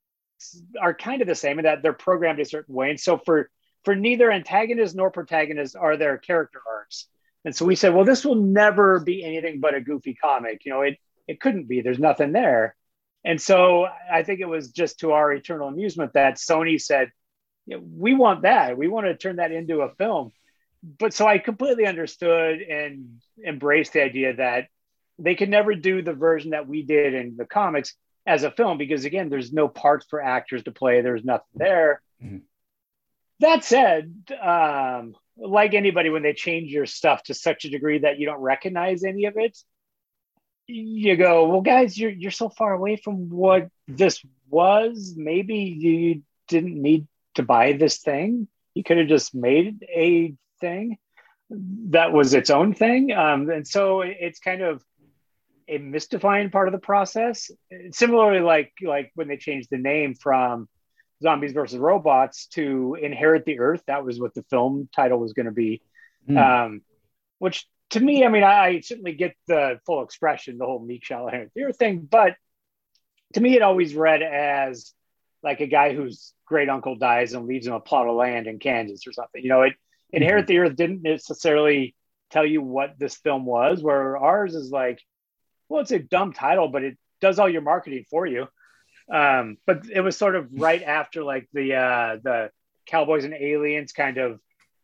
are kind of the same in that they're programmed a certain way. And so for for neither antagonist nor protagonist are there character arcs and so we said well this will never be anything but a goofy comic you know it it couldn't be there's nothing there and so I think it was just to our eternal amusement that Sony said, we want that. We want to turn that into a film. But so I completely understood and embraced the idea that they could never do the version that we did in the comics as a film because, again, there's no parts for actors to play, there's nothing there. Mm-hmm. That said, um, like anybody, when they change your stuff to such a degree that you don't recognize any of it, you go, well, guys, you're you're so far away from what this was. Maybe you didn't need to buy this thing. You could have just made a thing that was its own thing. Um, and so it's kind of a mystifying part of the process. Similarly, like like when they changed the name from Zombies versus Robots to Inherit the Earth, that was what the film title was going to be. Mm. Um, which to me, I mean, I, I, certainly get the full expression, the whole Meek shall inherit the earth thing, but to me, it always read as like a guy whose great uncle dies and leaves him a plot of land in Kansas or something. You know, it Inherit mm-hmm. the Earth didn't necessarily tell you what this film was, where ours is like, well, it's a dumb title, but it does all your marketing for you. Um, but it was sort of right after like the uh, the Cowboys and Aliens kind of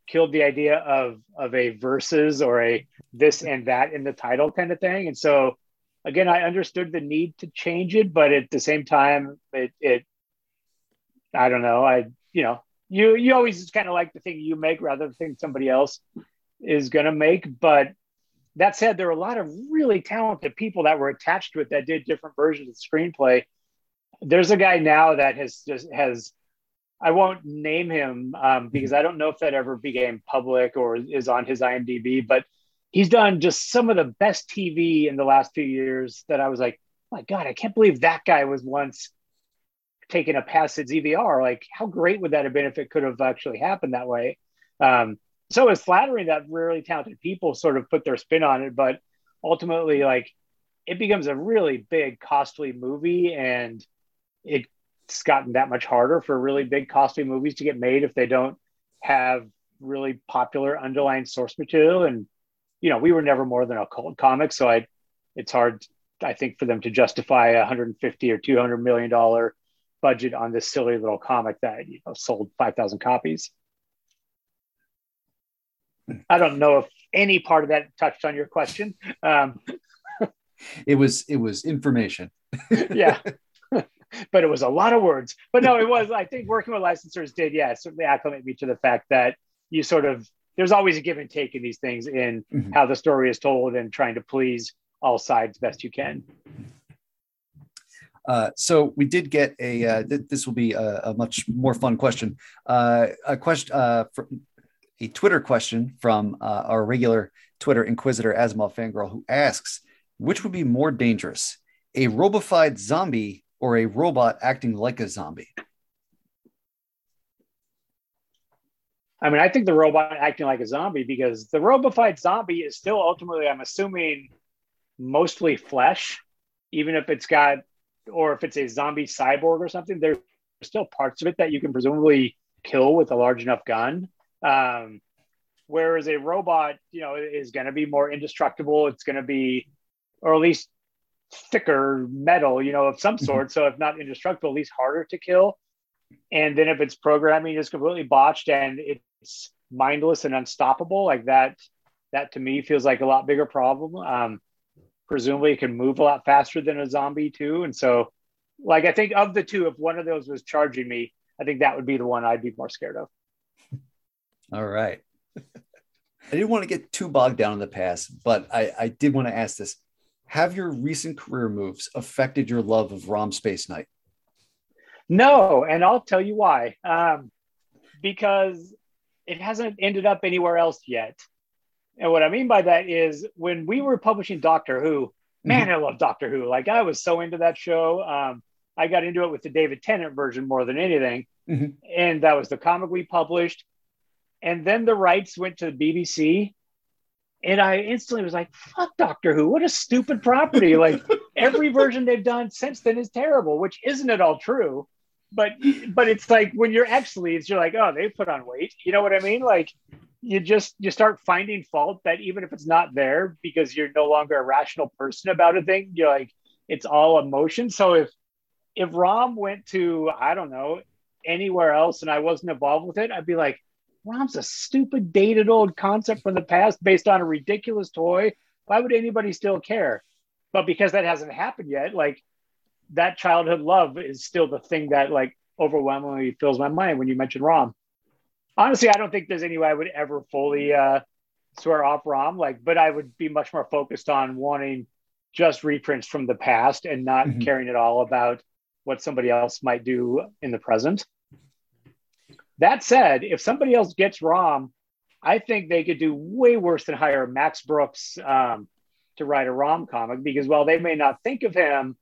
killed the idea of of a versus or a this and that in the title kind of thing. And so again, I understood the need to change it, but at the same time, it, it I don't know. I you know you you always kind of like the thing you make rather than think somebody else is going to make. But that said, there were a lot of really talented people that were attached to it that did different versions of the screenplay. There's a guy now that has just has I won't name him um, because I don't know if that ever became public or is on his IMDb, but he's done just some of the best TV in the last few years that I was like, oh my God, I can't believe that guy was once taking a pass at ZVR. Like, how great would that have been if it could have actually happened that way? Um, so it's flattering that really talented people sort of put their spin on it, but ultimately, like, it becomes a really big, costly movie, and it's gotten that much harder for really big, costly movies to get made if they don't have really popular underlying source material. And you know, we were never more than a cult comic, so I, it's hard, I think, for them to justify a 150 or 200 million dollar budget on this silly little comic that you know sold 5,000 copies. I don't know if any part of that touched on your question. Um, it was it was information. yeah, but it was a lot of words. But no, it was. I think working with licensors did, yeah, certainly acclimate me to the fact that you sort of there's always a give and take in these things in mm-hmm. how the story is told and trying to please all sides best you can. Uh, so we did get a. Uh, th- this will be a, a, much more fun question. Uh, a question, uh, a Twitter question from uh, our regular Twitter inquisitor Asimov fangirl, who asks, "Which would be more dangerous, a robofied zombie or a robot acting like a zombie?" I mean, I think the robot acting like a zombie because the robofied zombie is still ultimately, I'm assuming, mostly flesh, even if it's got, or if it's a zombie cyborg or something, there's still parts of it that you can presumably kill with a large enough gun. Um, whereas a robot, you know, is going to be more indestructible. It's going to be, or at least thicker metal, you know, of some mm-hmm. sort. So if not indestructible, at least harder to kill. And then if its programming is completely botched and it's mindless and unstoppable, like that, that to me feels like a lot bigger problem. Um, presumably it can move a lot faster than a zombie too. And so like I think of the two, if one of those was charging me, I think that would be the one I'd be more scared of. All right. I didn't want to get too bogged down in the past, but I, I did want to ask this. Have your recent career moves affected your love of ROM Space Knight? No, and I'll tell you why. Um, because it hasn't ended up anywhere else yet. And what I mean by that is when we were publishing Doctor Who, man, mm-hmm. I love Doctor Who. Like I was so into that show. Um, I got into it with the David Tennant version more than anything. Mm-hmm. And that was the comic we published. And then the rights went to the BBC. And I instantly was like, fuck Doctor Who. What a stupid property. like every version they've done since then is terrible, which isn't at all true but but it's like when you're ex-leads, you're like, oh, they put on weight. You know what I mean? Like you just you start finding fault that even if it's not there because you're no longer a rational person about a thing, you're like it's all emotion. So if if Rom went to I don't know anywhere else and I wasn't involved with it, I'd be like, Rom's a stupid dated old concept from the past based on a ridiculous toy. Why would anybody still care? But because that hasn't happened yet, like that childhood love is still the thing that like overwhelmingly fills my mind when you mention Rom. Honestly, I don't think there's any way I would ever fully uh, swear off Rom. Like, but I would be much more focused on wanting just reprints from the past and not mm-hmm. caring at all about what somebody else might do in the present. That said, if somebody else gets Rom, I think they could do way worse than hire Max Brooks um, to write a Rom comic because while they may not think of him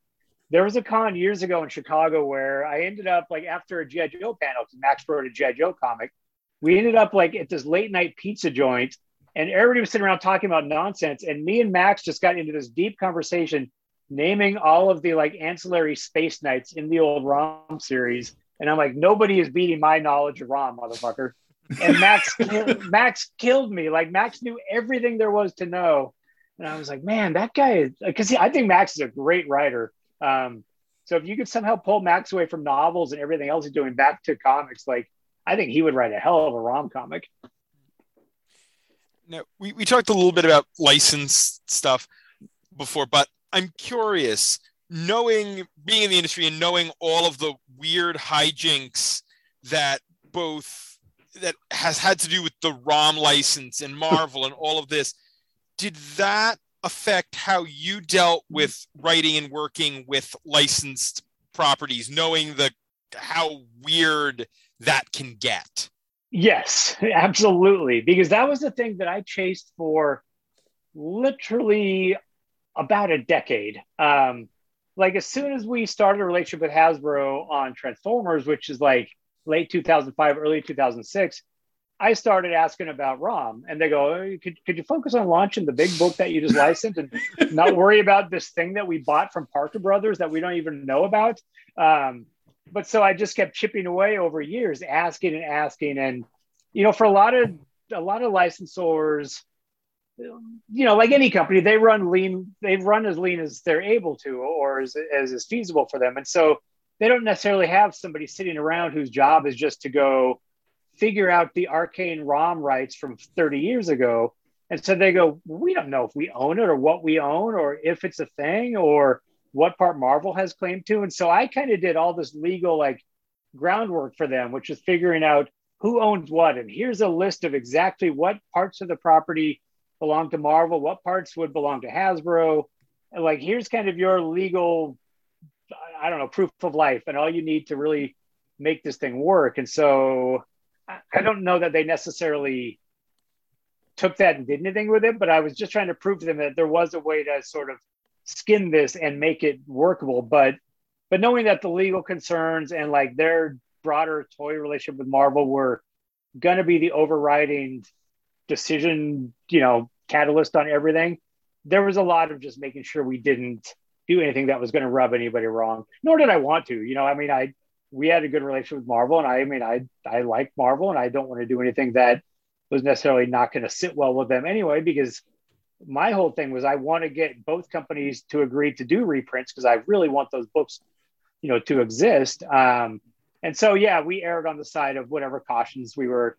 there was a con years ago in Chicago where I ended up like after a G.I. Joe panel, Max wrote a G.I. Joe comic. We ended up like at this late night pizza joint, and everybody was sitting around talking about nonsense. And me and Max just got into this deep conversation, naming all of the like ancillary space knights in the old ROM series. And I'm like, nobody is beating my knowledge of ROM, motherfucker. And Max, Max killed me. Like Max knew everything there was to know. And I was like, man, that guy is because I think Max is a great writer. Um, so if you could somehow pull Max away from novels and everything else he's doing back to comics, like I think he would write a hell of a rom comic. Now we, we talked a little bit about license stuff before, but I'm curious, knowing being in the industry and knowing all of the weird hijinks that both that has had to do with the ROM license and Marvel and all of this, did that affect how you dealt with writing and working with licensed properties, knowing the how weird that can get? Yes, absolutely. Because that was the thing that I chased for literally about a decade. Um, like as soon as we started a relationship with Hasbro on Transformers, which is like late 2005, early 2006, I started asking about ROM, and they go, oh, could, could you focus on launching the big book that you just licensed and not worry about this thing that we bought from Parker Brothers that we don't even know about? Um, but so I just kept chipping away over years, asking and asking, and you know, for a lot of a lot of licensors, you know, like any company, they run lean, they run as lean as they're able to, or as, as is feasible for them, and so they don't necessarily have somebody sitting around whose job is just to go figure out the arcane ROM rights from 30 years ago. And so they go, we don't know if we own it or what we own or if it's a thing or what part Marvel has claim to. And so I kind of did all this legal like groundwork for them, which is figuring out who owns what. And here's a list of exactly what parts of the property belong to Marvel, what parts would belong to Hasbro. And like, here's kind of your legal, I don't know, proof of life and all you need to really make this thing work. And so I don't know that they necessarily took that and did anything with it, but I was just trying to prove to them that there was a way to sort of skin this and make it workable. But but knowing that the legal concerns and like their broader toy relationship with Marvel were gonna be the overriding decision, you know, catalyst on everything, there was a lot of just making sure we didn't do anything that was going to rub anybody wrong. Nor did I want to. You know, I mean, I we had a good relationship with Marvel, and I, I mean, I I like Marvel, and I don't want to do anything that was necessarily not going to sit well with them anyway. Because my whole thing was I want to get both companies to agree to do reprints because I really want those books, you know, to exist. Um, and so, yeah, we erred on the side of whatever cautions we were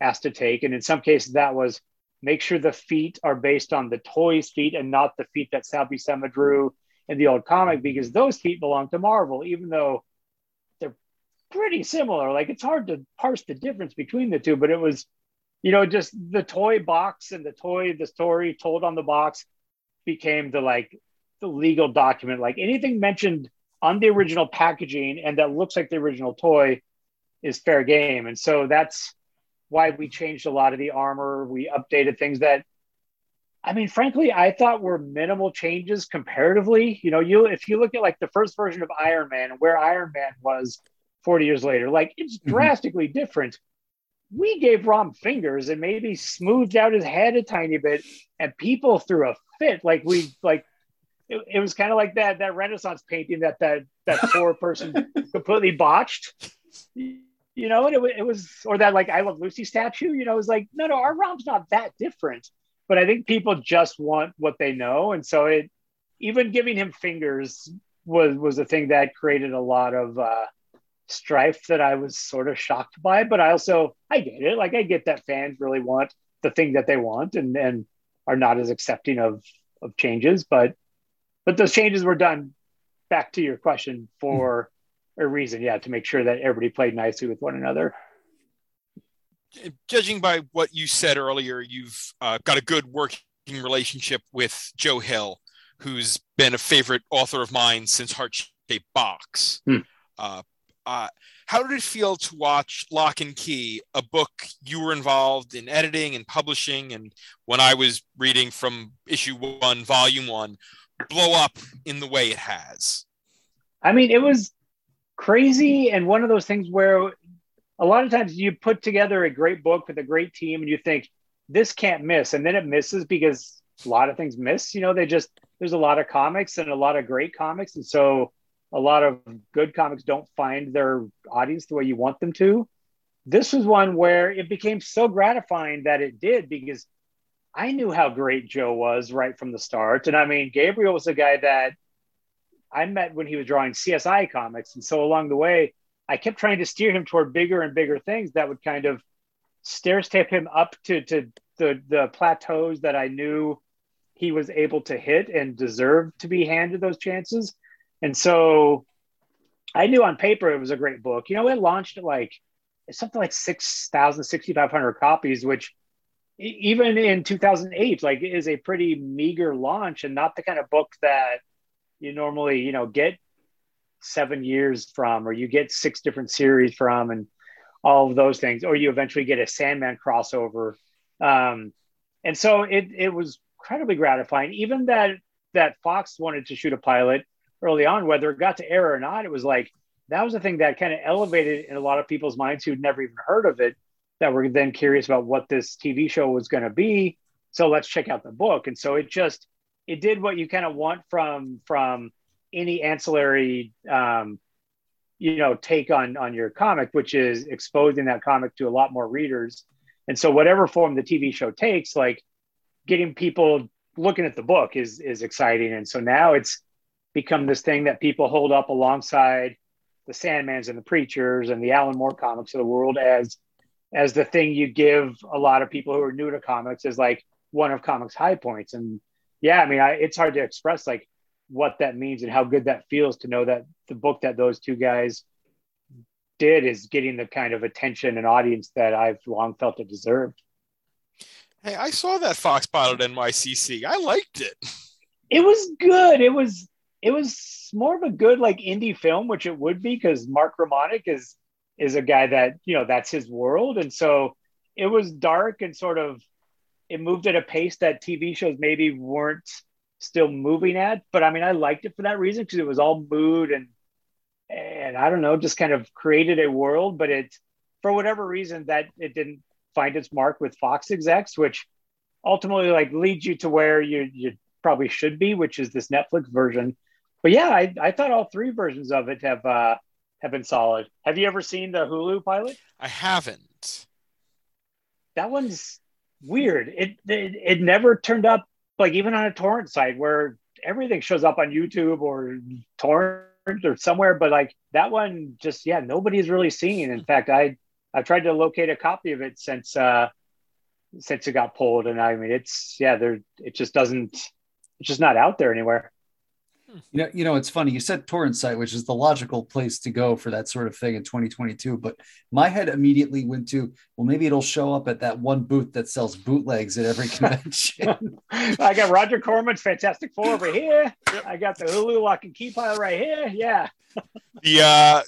asked to take, and in some cases that was make sure the feet are based on the toys feet and not the feet that Sal Buscema drew in the old comic because those feet belong to Marvel, even though they're pretty similar. Like it's hard to parse the difference between the two, but it was, you know, just the toy box and the toy, the story told on the box became the like the legal document. Like anything mentioned on the original packaging and that looks like the original toy is fair game. And so that's why we changed a lot of the armor. We updated things that I mean, frankly, I thought were minimal changes comparatively. You know, you if you look at like the first version of Iron Man and where Iron Man was 40 years later. Like it's mm-hmm. drastically mm-hmm. different. We gave Rom fingers and maybe smoothed out his head a tiny bit, and people threw a fit. Like we like it, it was kind of like that that Renaissance painting that that that poor person completely botched. You know, and it, it was or that like I love Lucy statue. You know, it was like no, no, our Rom's not that different. But I think people just want what they know, and so it even giving him fingers was was a thing that created a lot of uh, strife that I was sort of shocked by, but I also I get it. Like I get that fans really want the thing that they want and and are not as accepting of of changes, but but those changes were done back to your question for a reason, yeah, to make sure that everybody played nicely with one another. Judging by what you said earlier, you've uh, got a good working relationship with Joe Hill, who's been a favorite author of mine since Heart Shaped Box. Hmm. Uh, uh, how did it feel to watch Locke and Key, a book you were involved in editing and publishing, and when I was reading from issue one, volume one, blow up in the way it has? I mean, it was crazy, and one of those things where a lot of times you put together a great book with a great team, and you think this can't miss, and then it misses because a lot of things miss. You know, they just there's a lot of comics and a lot of great comics, and so a lot of good comics don't find their audience the way you want them to. This was one where it became so gratifying that it did because I knew how great Joe was right from the start. And I mean, Gabriel was a guy that I met when he was drawing CSI comics. And so along the way, I kept trying to steer him toward bigger and bigger things that would kind of stair step him up to, to the, the plateaus that I knew he was able to hit and deserved to be handed those chances. And so I knew on paper it was a great book. You know, it launched at like something like 6,000, 6,500 copies, which even in 2008, like is a pretty meager launch and not the kind of book that you normally, you know, get seven years from, or you get six different series from, and all of those things, or you eventually get a Sandman crossover. Um, and so it, it was incredibly gratifying. Even that that Fox wanted to shoot a pilot early on, whether it got to air or not, it was like that was the thing that kind of elevated in a lot of people's minds who'd never even heard of it, that were then curious about what this TV show was going to be. So let's check out the book. And so it just it did what you kind of want from from any ancillary um, you know take on on your comic, which is exposing that comic to a lot more readers. And so whatever form the TV show takes, like getting people looking at the book is is exciting. And so now it's become this thing that people hold up alongside the Sandmans and the Preachers and the Alan Moore comics of the world as as the thing you give a lot of people who are new to comics as like one of comics high points. And yeah, I mean, I, it's hard to express like what that means and how good that feels to know that the book that those two guys did is getting the kind of attention and audience that I've long felt it deserved. Hey, I saw that Fox pilot NYCC. I liked it. It was good. It was it was more of a good like indie film, which it would be because Mark Romanek is is a guy that you know that's his world, and so it was dark and sort of it moved at a pace that TV shows maybe weren't still moving at. But I mean, I liked it for that reason because it was all mood and and I don't know, just kind of created a world. But it, for whatever reason, that it didn't find its mark with Fox execs, which ultimately like leads you to where you you probably should be, which is this Netflix version. But yeah, I, I thought all three versions of it have uh, have been solid. Have you ever seen the Hulu pilot? I haven't. That one's weird. It, it it never turned up like even on a torrent site where everything shows up on YouTube or torrent or somewhere, but like that one just yeah, nobody's really seen. In fact, I I've tried to locate a copy of it since uh since it got pulled, and I mean it's yeah, there it just doesn't it's just not out there anywhere. You know, you know, it's funny. You said torrent site, which is the logical place to go for that sort of thing in 2022. But my head immediately went to, well, maybe it'll show up at that one booth that sells bootlegs at every convention. I got Roger Corman's Fantastic Four over here. Yep. I got the Hulu Locke and Key pile right here. Yeah. The uh,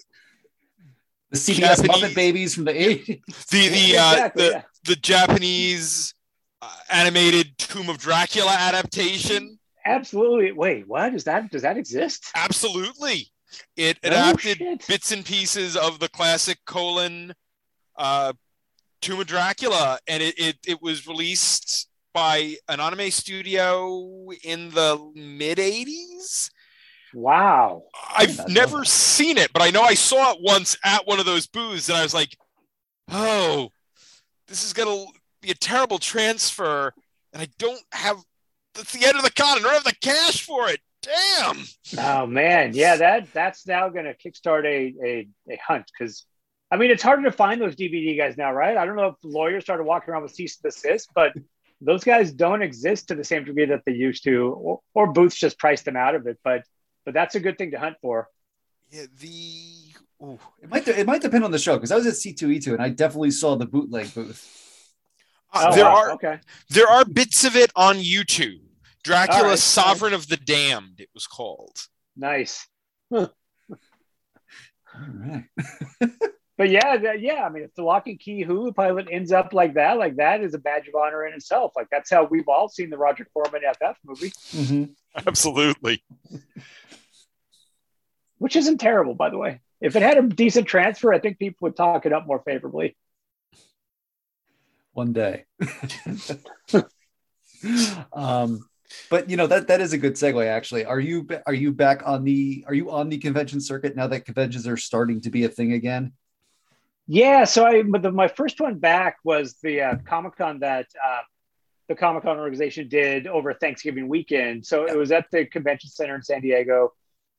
the CBS Japanese, Muppet Babies from the 80s. The the uh, exactly, the, yeah. the Japanese uh, animated Tomb of Dracula adaptation absolutely. Wait, what does that does that exist? Absolutely. It oh, adapted shit. bits and pieces of the classic Colan uh, Tomb of Dracula, and it, it it was released by an anime studio in the mid '80s. Wow. I've never seen it, but I know I saw it once at one of those booths, and I was like, "Oh, this is gonna be a terrible transfer." And I don't have it's the end of the con. I don't have the cash for it. Damn. Oh man, yeah that that's now going to kickstart a a, a hunt because, I mean, it's harder to find those DVD guys now, right? I don't know if lawyers started walking around with cease and desist, but those guys don't exist to the same degree that they used to, or, or Booths just priced them out of it. But but that's a good thing to hunt for. Yeah, the Ooh. it might it might depend on the show because I was at C2E2 and I definitely saw the bootleg booth. Uh, there are okay. There are bits of it on YouTube. Dracula, right, Sovereign of the Damned. It was called. Nice. All right. but yeah, that, yeah. I mean, if the Locke and Key Who pilot ends up like that, like that is a badge of honor in itself. Like that's how we've all seen the Roger Corman FF movie. Mm-hmm. Absolutely. Which isn't terrible, by the way. If it had a decent transfer, I think people would talk it up more favorably. One day. um, but you know that that is a good segue actually. Are you are you back on the are you on the convention circuit now that conventions are starting to be a thing again? Yeah so i the, my first one back was the uh, comic-con that uh, the comic-con organization did over thanksgiving weekend. So it was at the convention center in san diego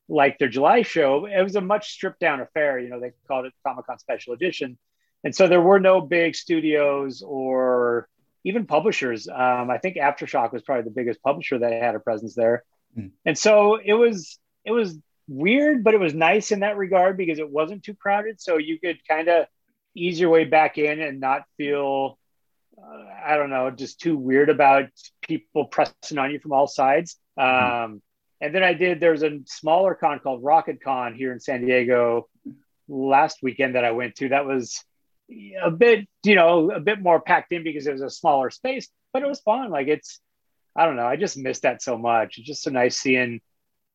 like their july show. It was a much stripped down affair you know they called it comic-con special edition. And so there were no big studios or even publishers. Um, I think Aftershock was probably the biggest publisher that had a presence there, mm. and so it was it was weird, but it was nice in that regard because it wasn't too crowded, so you could kind of ease your way back in and not feel uh, I don't know just too weird about people pressing on you from all sides. Mm. Um, and then I did there's a smaller con called Rocket Con here in San Diego last weekend that I went to. That was a bit, you know, a bit more packed in because it was a smaller space, but it was fun. Like it's, I don't know. I just miss that so much. It's just so nice seeing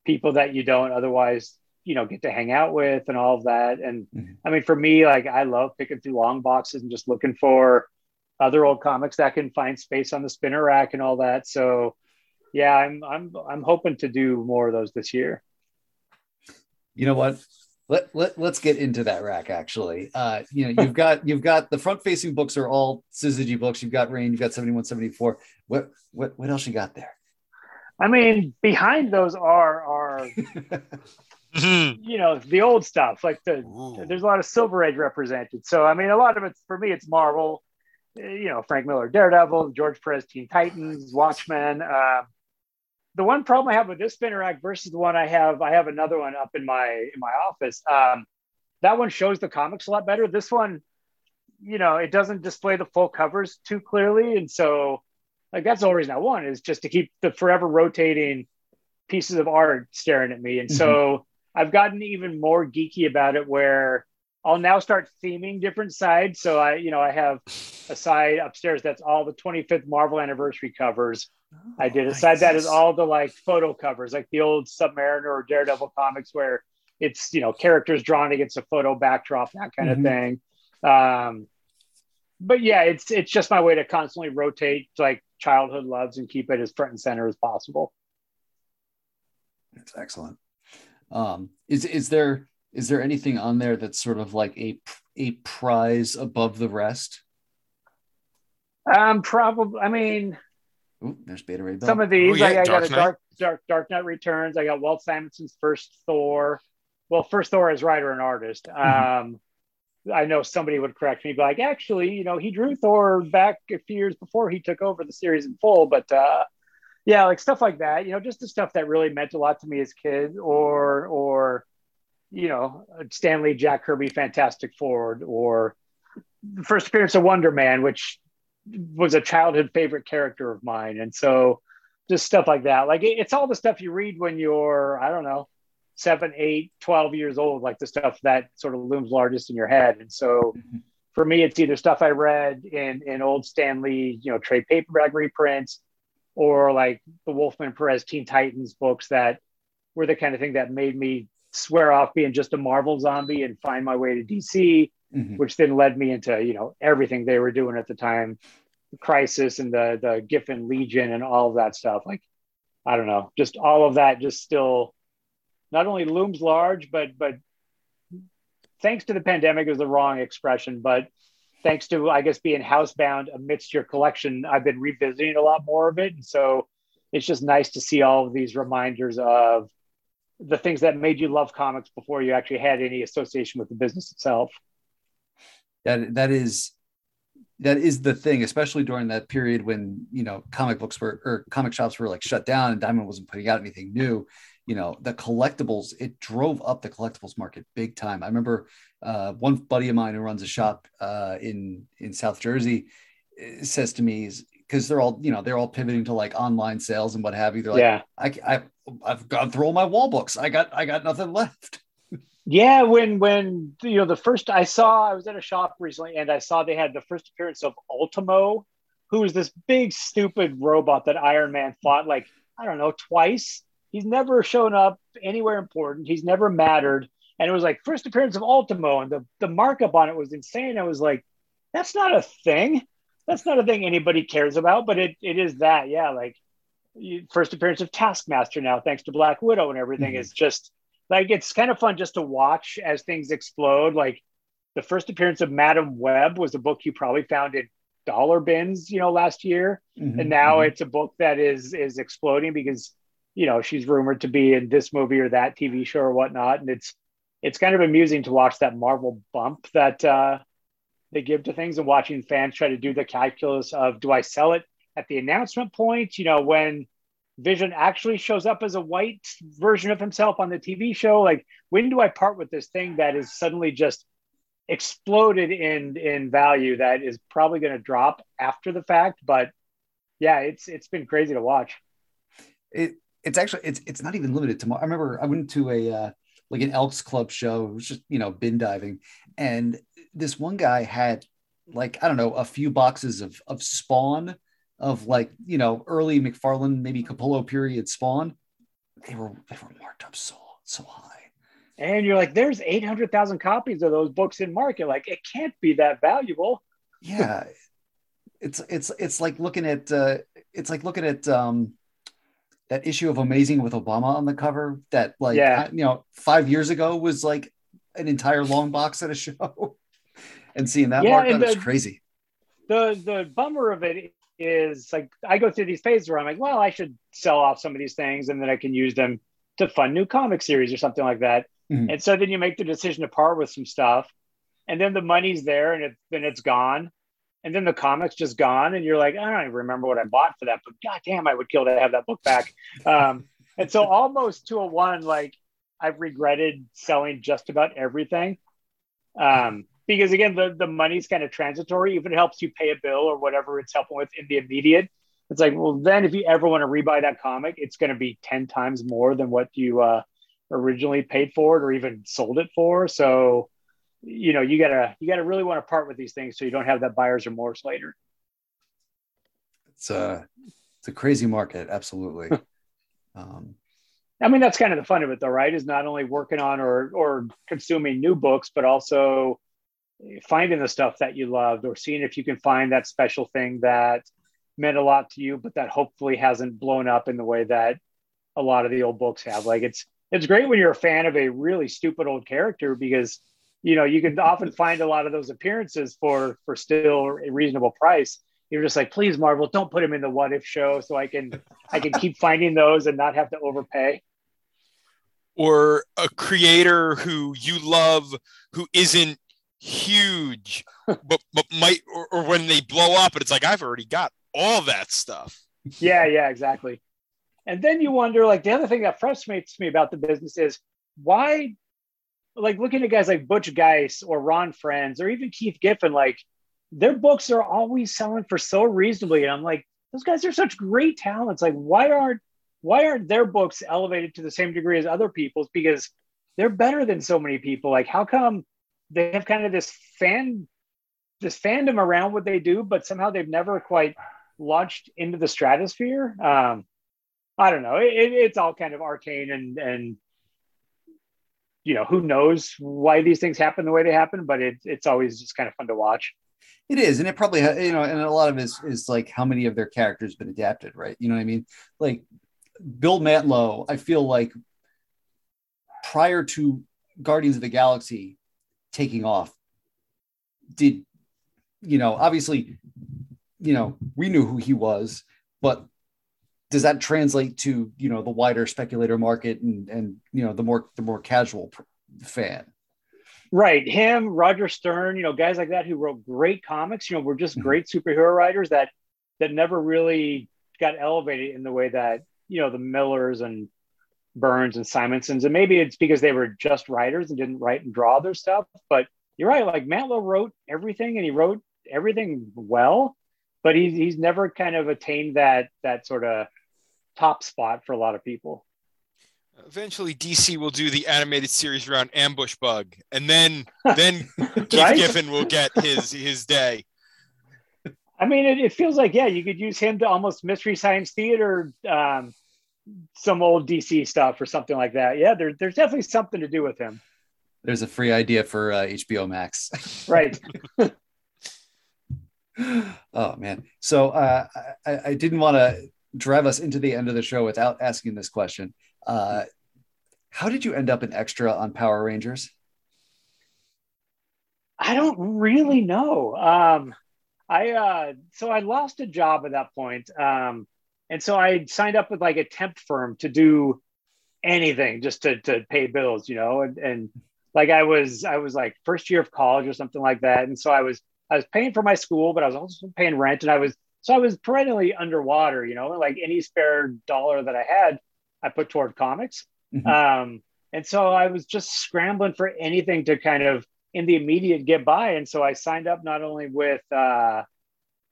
people that you don't otherwise, you know, get to hang out with and all of that. And mm-hmm. I mean, for me, like I love picking through long boxes and just looking for other old comics that can find space on the spinner rack and all that. So yeah, I'm I'm I'm hoping to do more of those this year. You know what? Let, let, let's get into that rack actually. Uh, you know, you've got you've got the front facing books are all Syzygy books. You've got rain you've got 71, 74. What what what else you got there? I mean, behind those are are you know the old stuff like the Ooh. there's a lot of Silver Age represented. So I mean, a lot of it's for me, it's Marvel. You know, Frank Miller, Daredevil, George Perez, Teen Titans, Watchmen. Uh, the one problem I have with this spinner rack versus the one I have, I have another one up in my in my office. Um, that one shows the comics a lot better. This one, you know, it doesn't display the full covers too clearly, and so like that's the whole reason I want is just to keep the forever rotating pieces of art staring at me. And mm-hmm. so I've gotten even more geeky about it where I'll now start theming different sides. So I, you know, I have a side upstairs that's all the 25th Marvel anniversary covers. Oh, I did a nice. side that is all the like photo covers, like the old Submariner or Daredevil comics where it's, you know, characters drawn against a photo backdrop, that kind mm-hmm. of thing. Um, but yeah, it's it's just my way to constantly rotate like childhood loves and keep it as front and center as possible. That's excellent. Um, is is there is there anything on there that's sort of like a a prize above the rest? Um, probably. I mean, Ooh, there's Beta Ray Bill. Some of these, oh, yeah, I, I got a Dark, Dark Dark Knight Returns. I got Walt Simonson's first Thor. Well, first Thor as writer and artist. Mm-hmm. Um, I know somebody would correct me, but like, actually, you know, he drew Thor back a few years before he took over the series in full. But uh, yeah, like stuff like that, you know, just the stuff that really meant a lot to me as a kid, or or you know, Stan Lee, Jack Kirby, Fantastic Four, or the first appearance of Wonder Man, which was a childhood favorite character of mine, and so just stuff like that. Like it, it's all the stuff you read when you're, I don't know, seven, eight, 12 years old, like the stuff that sort of looms largest in your head. And so mm-hmm. for me, it's either stuff I read in, in old Stan Lee, you know, trade paperback reprints, or like the Wolfman Perez Teen Titans books that were the kind of thing that made me swear off being just a Marvel zombie and find my way to DC, mm-hmm. which then led me into, you know, everything they were doing at the time, Crisis and the the Giffen Legion and all of that stuff. Like, I don't know, just all of that just still not only looms large, but but thanks to the pandemic is the wrong expression, but thanks to I guess being housebound amidst your collection, I've been revisiting a lot more of it. And so it's just nice to see all of these reminders of the things that made you love comics before you actually had any association with the business itself. That that is that is the thing, especially during that period when you know comic books were or comic shops were like shut down and Diamond wasn't putting out anything new you know the collectibles it drove up the collectibles market big time. I remember uh, one buddy of mine who runs a shop uh, in in south jersey eh, says to me because they're all you know they're all pivoting to like online sales and what have you. They're like yeah. I, I i've gone through all my wall books. I got i got nothing left yeah when when you know the first i saw i was at a shop recently and i saw they had the first appearance of ultimo who was this big stupid robot that iron man fought like i don't know twice He's never shown up anywhere important. He's never mattered. And it was like first appearance of Ultimo, and the, the markup on it was insane. I was like, that's not a thing. That's not a thing anybody cares about, but it, it is that. Yeah. Like first appearance of Taskmaster now, thanks to Black Widow and everything. Mm-hmm. Is just like it's kind of fun just to watch as things explode. Like the first appearance of Madame Web was a book you probably found in dollar bins, you know, last year. Mm-hmm. And now mm-hmm. it's a book that is is exploding because you know she's rumored to be in this movie or that TV show or whatnot, and it's it's kind of amusing to watch that Marvel bump that uh, they give to things and watching fans try to do the calculus of do I sell it at the announcement point? You know when Vision actually shows up as a white version of himself on the TV show. Like when do I part with this thing that is suddenly just exploded in in value that is probably going to drop after the fact? But yeah, it's it's been crazy to watch. It it's actually it's it's not even limited to. I remember I went to a uh, like an Elks Club show. It was just you know bin diving, and this one guy had like I don't know a few boxes of of Spawn of like you know early McFarlane, maybe Capullo period Spawn, they were they were marked up so so high. And you're like, there's 800,000 copies of those books in market. Like, it can't be that valuable. Yeah, it's it's it's like looking at uh, it's like looking at um, that issue of Amazing with Obama on the cover. That like Yeah. you know five years ago was like an entire long box at a show, and seeing that Yeah, is crazy. The the bummer of it is like I go through these phases where I'm like, well, I should sell off some of these things and then I can use them to fund new comic series or something like that. Mhm. And so then you make the decision to part with some stuff, and then the money's there and it, then it's gone. And then the comic's just gone, and you're like, I don't even remember what I bought for that, but goddamn, I would kill to have that book back. Um, and so almost to a one, like I've regretted selling just about everything. Um, because again, the, the money's kind of transitory, even if it helps you pay a bill or whatever it's helping with in the immediate. It's like, well, then if you ever want to rebuy that comic, it's going to be 10 times more than what you uh, originally paid for it or even sold it for. So, you know, you gotta you gotta really want to part with these things so you don't have that buyer's remorse later. It's a it's a crazy market, absolutely. um, I mean, that's kind of the fun of it, though, right? Is not only working on or or consuming new books, but also finding the stuff that you loved or seeing if you can find that special thing that meant a lot to you, but that hopefully hasn't blown up in the way that a lot of the old books have. Like it's it's great when you're a fan of a really stupid old character because you know you can often find a lot of those appearances for for still a reasonable price. You're just like, please, Marvel, don't put him in the what if show so I can I can keep finding those and not have to overpay. or a creator who you love who isn't huge but but might or, or when they blow up and it's like i've already got all that stuff yeah, yeah, exactly. And then you wonder, like, the other thing that frustrates me about the business is why, like, looking at guys like Butch Guice or Ron Frenz or even Keith Giffen, like, their books are always selling for so reasonably. And I'm like, those guys are such great talents. Like, why aren't why aren't their books elevated to the same degree as other people's? Because they're better than so many people. Like, how come they have kind of this fan this fandom around what they do, but somehow they've never quite launched into the stratosphere. Um, I don't know. It, it- it's all kind of arcane and and you know who knows why these things happen the way they happen, but it, it's always just kind of fun to watch. It is, and it probably you know, and a lot of it is, is like how many of their characters been adapted, right? You know what I mean? Like Bill Mantlo, I feel like prior to Guardians of the Galaxy taking off, did you know? Obviously, you know we knew who he was, but does that translate to you know the wider speculator market and and you know the more the more casual fan? Right. Him, Roger Stern, you know, guys like that who wrote great comics, you know, were just Mhm. great superhero writers that that never really got elevated in the way that, you know, the Millers and Burns and Simonsons. And maybe it's because they were just writers and didn't write and draw their stuff. But you're right, like Mantlo wrote everything and he wrote everything well, but he's he's never kind of attained that that sort of top spot for a lot of people. eventually dc will do the animated series around ambush bug and then then keith Right? giffen will get his his day I mean, it, it feels like yeah, you could use him to almost mystery science theater, um, some old DC stuff or something like that. Yeah, there, there's definitely something to do with him. There's a free idea for uh, HBO Max. Right. oh man so uh, I, I didn't want to drive us into the end of the show without asking this question uh, how did you end up an extra on power rangers I don't really know. Um, I uh, so I lost a job at that point, um, and so I signed up with like a temp firm to do anything just to to pay bills, you know, and and like I was I was like first year of college or something like that, and so I was I was paying for my school, but I was also paying rent, and I was so I was perennially underwater, you know, like any spare dollar that I had, I put toward comics. Mhm. Um, and so I was just scrambling for anything to kind of in the immediate get by. And so I signed up not only with uh,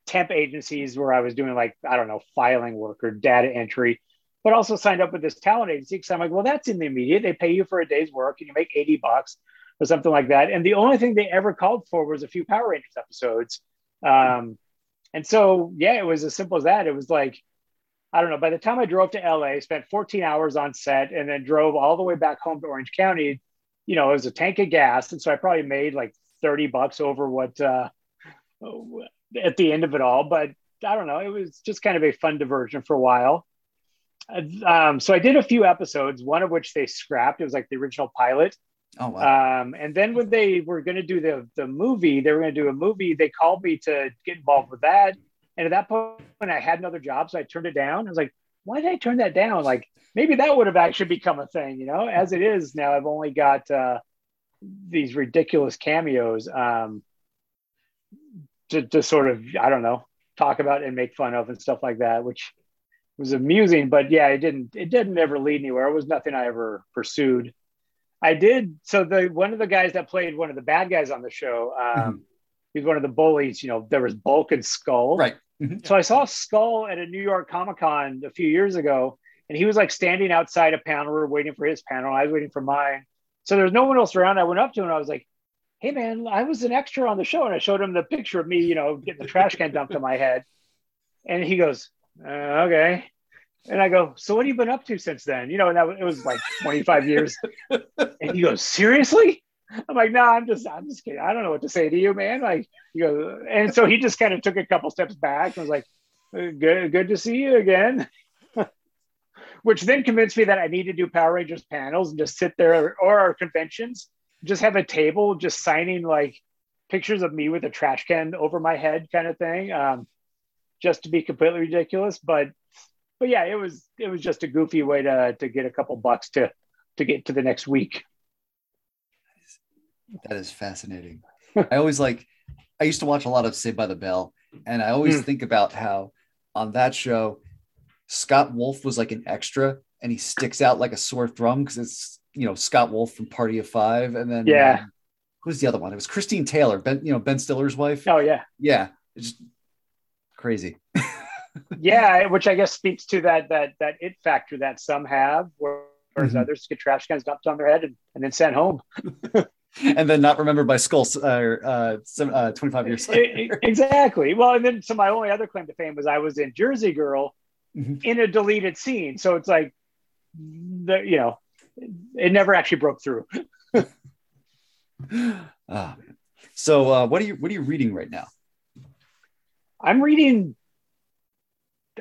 temp agencies where I was doing like, I don't know, filing work or data entry, but also signed up with this talent agency because I'm like, well, that's in the immediate. They pay you for a day's work and you make 80 bucks or something like that. And the only thing they ever called for was a few Power Rangers episodes. Um, And so, yeah, it was as simple as that. It was like, I don't know, by the time I drove to LA, spent 14 hours on set and then drove all the way back home to Orange County, you know, it was a tank of gas. And so I probably made like 30 bucks over what, uh, at the end of it all. But I don't know, it was just kind of a fun diversion for a while. Um, so I did a few episodes, one of which they scrapped. It was like the original pilot. Oh wow! Um, and then when they were going to do the the movie, they were going to do a movie. They called me to get involved with that. And at that point, when I had another job, so I turned it down. I was like, why did I turn that down? Like maybe that would have actually become a thing, you know. As it is now, I've only got uh, these ridiculous cameos um, to, to sort of I don't know talk about and make fun of and stuff like that, which was amusing. But yeah, it didn't it didn't ever lead anywhere. It was nothing I ever pursued. I did. So the one of the guys that played one of the bad guys on the show, um, mm-hmm. he's one of the bullies. You know, there was Bulk and Skull. Right. Mm-hmm. So I saw Skull at a New York Comic Con a few years ago, and he was like standing outside a panel. We were waiting for his panel. I was waiting for mine. So there was no one else around. I went up to him and I was like, "Hey man, I was an extra on the show," and I showed him the picture of me, you know, getting the trash can dumped on my head. And he goes, uh, "Okay." And I go, so what have you been up to since then? You know, and that it was like 25 years. And he goes, seriously? I'm like, no, nah, I'm just, I'm just kidding. I don't know what to say to you, man. Like, you go, and so he just kind of took a couple steps back and was like, good, good to see you again. Which then convinced me that I need to do Power Rangers panels and just sit there or our conventions, just have a table, just signing like pictures of me with a trash can over my head kind of thing. Um, just to be completely ridiculous. But but yeah, it was it was just a goofy way to to get a couple bucks to to get to the next week. That is fascinating. I always like I used to watch a lot of Saved by the Bell, and I always mm. think about how on that show Scott Wolf was like an extra, and he sticks out like a sore thumb because it's you know Scott Wolf from Party of Five, and then yeah, um, who's the other one? It was Christine Taylor, Ben you know Ben Stiller's wife. Oh yeah, yeah, it's just crazy. yeah, which I guess speaks to that that that it factor that some have, whereas mm-hmm. others get trash cans dumped on their head and, and then sent home. and then not remembered by skulls uh, uh, uh, 25 years later. exactly. Well, and then so my only other claim to fame was I was in Jersey Girl mm-hmm. in a deleted scene. So it's like, the, you know, it never actually broke through. ah, so uh, what are you what are you reading right now? I'm reading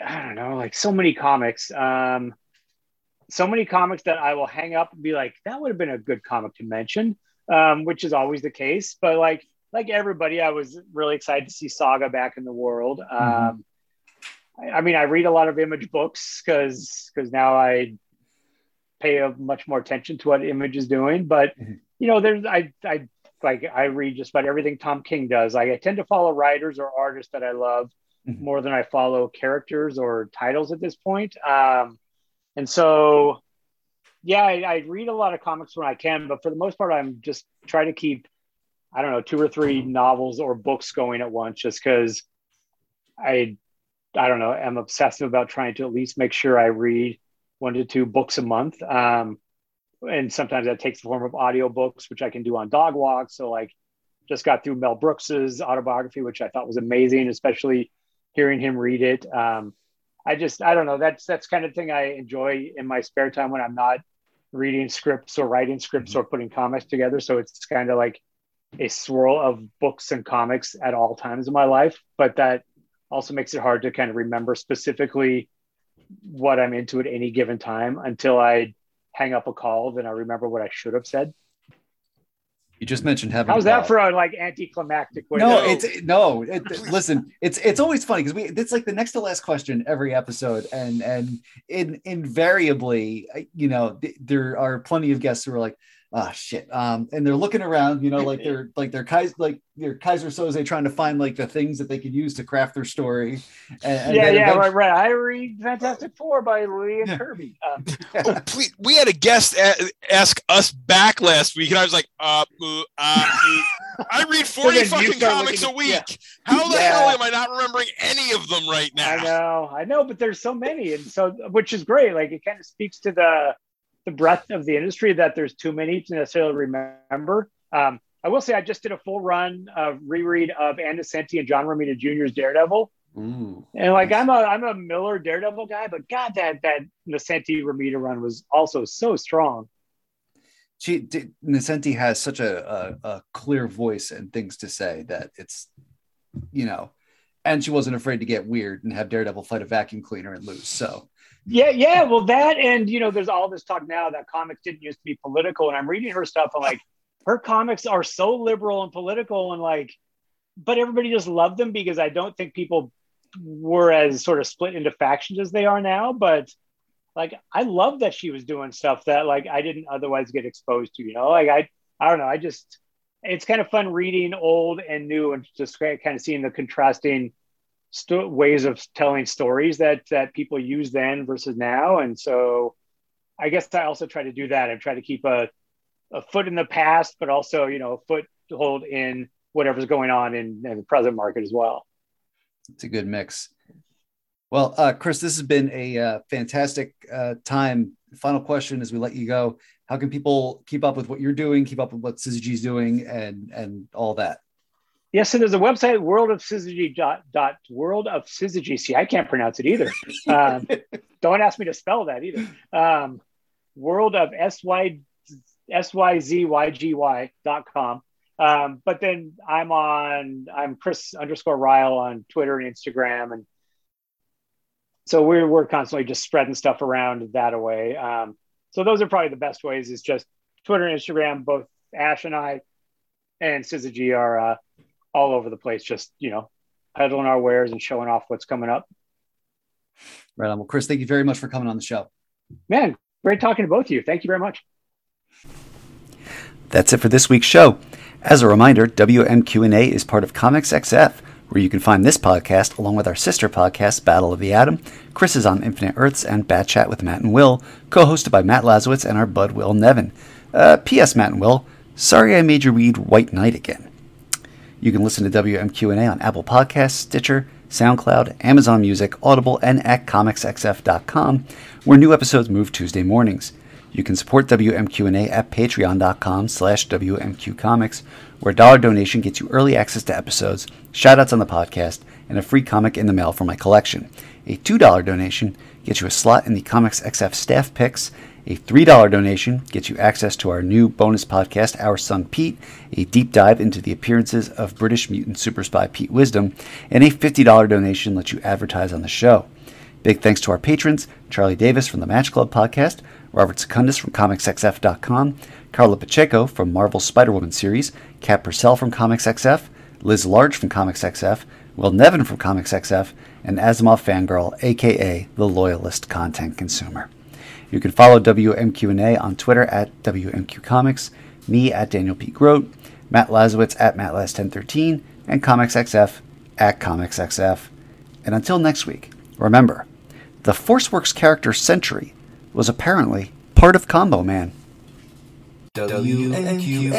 I don't know, like so many comics. Um, so many comics that I will hang up and be like, that would have been a good comic to mention, um, which is always the case. But like, like everybody, I was really excited to see Saga back in the world. Mm-hmm. Um, I, I, mean, I read a lot of Image books because because now I pay a much more attention to what Image is doing. But mm-hmm. you know, there's I I like I read just about everything Tom King does. Like I tend to follow writers or artists that I love mm-hmm. more than I follow characters or titles at this point. Um, and so, yeah, I, I, read a lot of comics when I can, but for the most part, I'm just trying to keep, I don't know, two or three novels or books going at once, just because I, I don't know, I'm obsessive about trying to at least make sure I read one to two books a month. Um, and sometimes that takes the form of audiobooks, which I can do on dog walks. So like just got through Mel Brooks's autobiography, which I thought was amazing, especially hearing him read it. Um, I just I don't know. That's that's kind of thing I enjoy in my spare time when I'm not reading scripts or writing scripts mm-hmm. or putting comics together. So it's kind of like a swirl of books and comics at all times in my life. But that also makes it hard to kind of remember specifically what I'm into at any given time until I hang up a call. Then I remember what I should have said. You just mentioned having. How's that for a like anticlimactic way? No, it's no. It, listen, it's it's always funny because we it's like the next to last question every episode, and and in invariably, uh, you know, th- there are plenty of guests who are like, oh shit. Um and they're looking around you know like they're like they're kaiser like they're keyser soze trying to find like the things that they could use to craft their story. And, and yeah yeah right, right. I read fantastic four by lee and yeah. kirby. Um, oh, please, we had a guest a- ask us back last week and i was like uh, uh, uh i read 40 fucking comics a week yeah. how the yeah. hell am i not remembering any of them right now? i know i know but there's so many and so which is great like it kind of speaks to the the breadth of the industry that there's too many to necessarily remember. Um, I will say I just did a full run of reread of Ann Nocenti and John Romita Jr.'s Daredevil, Ooh. And like I'm a I'm a Miller Daredevil guy, but God, that that Nocenti Romita run was also so strong. She Nocenti has such a, a, a clear voice and things to say that it's you know, and she wasn't afraid to get weird and have Daredevil fight a vacuum cleaner and lose. So yeah, yeah. Well, that and you know, there's all this talk now that comics didn't used to be political, and I'm reading her stuff and like her comics are so liberal and political and like, but everybody just loved them because I don't think people were as sort of split into factions as they are now. But like, I love that she was doing stuff that like I didn't otherwise get exposed to. You know, like I, I don't know. I just, it's kind of fun reading old and new and just kind of seeing the contrasting st- ways of telling stories that that people use then versus now. And so, I guess I also try to do that. I try to keep a a foot in the past, but also you know a foothold in whatever's going on in, in the present market as well. It's a good mix. Well, uh, Chris, this has been a uh, fantastic uh, time. Final question as we let you go: How can people keep up with what you're doing, keep up with what Syzygy is doing, and and all that? Yes, so there's a website, World of Syzygy dot, dot World of Syzygy. See, I can't pronounce it either. Um, don't ask me to spell that either. Um, world of S Y S Y Z Y G Y dot com. Um, but then I'm on, I'm Chris underscore Ryall on Twitter and Instagram. And so we're, we're constantly just spreading stuff around that way. Um, so those are probably the best ways is just Twitter and Instagram, both Ash and I and Syzygy are uh, all over the place, just, you know, peddling our wares and showing off what's coming up. Right on. Well, Chris, thank you very much for coming on the show. Man, great talking to both of you. Thank you very much. That's it for this week's show. As a reminder, WMQ&A is part of Comics XF, where you can find this podcast along with our sister podcast, Battle of the Atom, Crisis on Infinite Earths, and Bat Chat with Matt and Will, co-hosted by Matt Lazorwitz and our bud Will Nevin. Uh, P.S. Matt and Will, sorry I made you read White Knight again. You can listen to WMQ&A on Apple Podcasts, Stitcher, SoundCloud, Amazon Music, Audible, and at comicsxf.com, where new episodes move Tuesday mornings. You can support WMQ&A at patreon.com slash WMQcomics, where a dollar donation gets you early access to episodes, shoutouts on the podcast, and a free comic in the mail for my collection. A $2 donation gets you a slot in the Comics XF staff picks. A $3 donation gets you access to our new bonus podcast, Our Son Pete, a deep dive into the appearances of British mutant super spy Pete Wisdom, and a $50 donation lets you advertise on the show. Big thanks to our patrons, Charlie Davis from the Match Club podcast, Robert Secundus from ComicsXF.com, Karla Pacheco from Marvel's Spider Woman series, Kat Purcell from ComicsXF, Liz Large from ComicsXF, Will Nevin from ComicsXF, and Asimov Fangirl, aka the Loyalist Content Consumer. You can follow WMQ&A on Twitter at WMQComics, me at Daniel P. Grote, Matt Lazorwitz at MattLaz1013, and ComicsXF at ComicsXF. And until next week, remember, the ForceWorks character Sentry was apparently part of Combo Man. WMQA.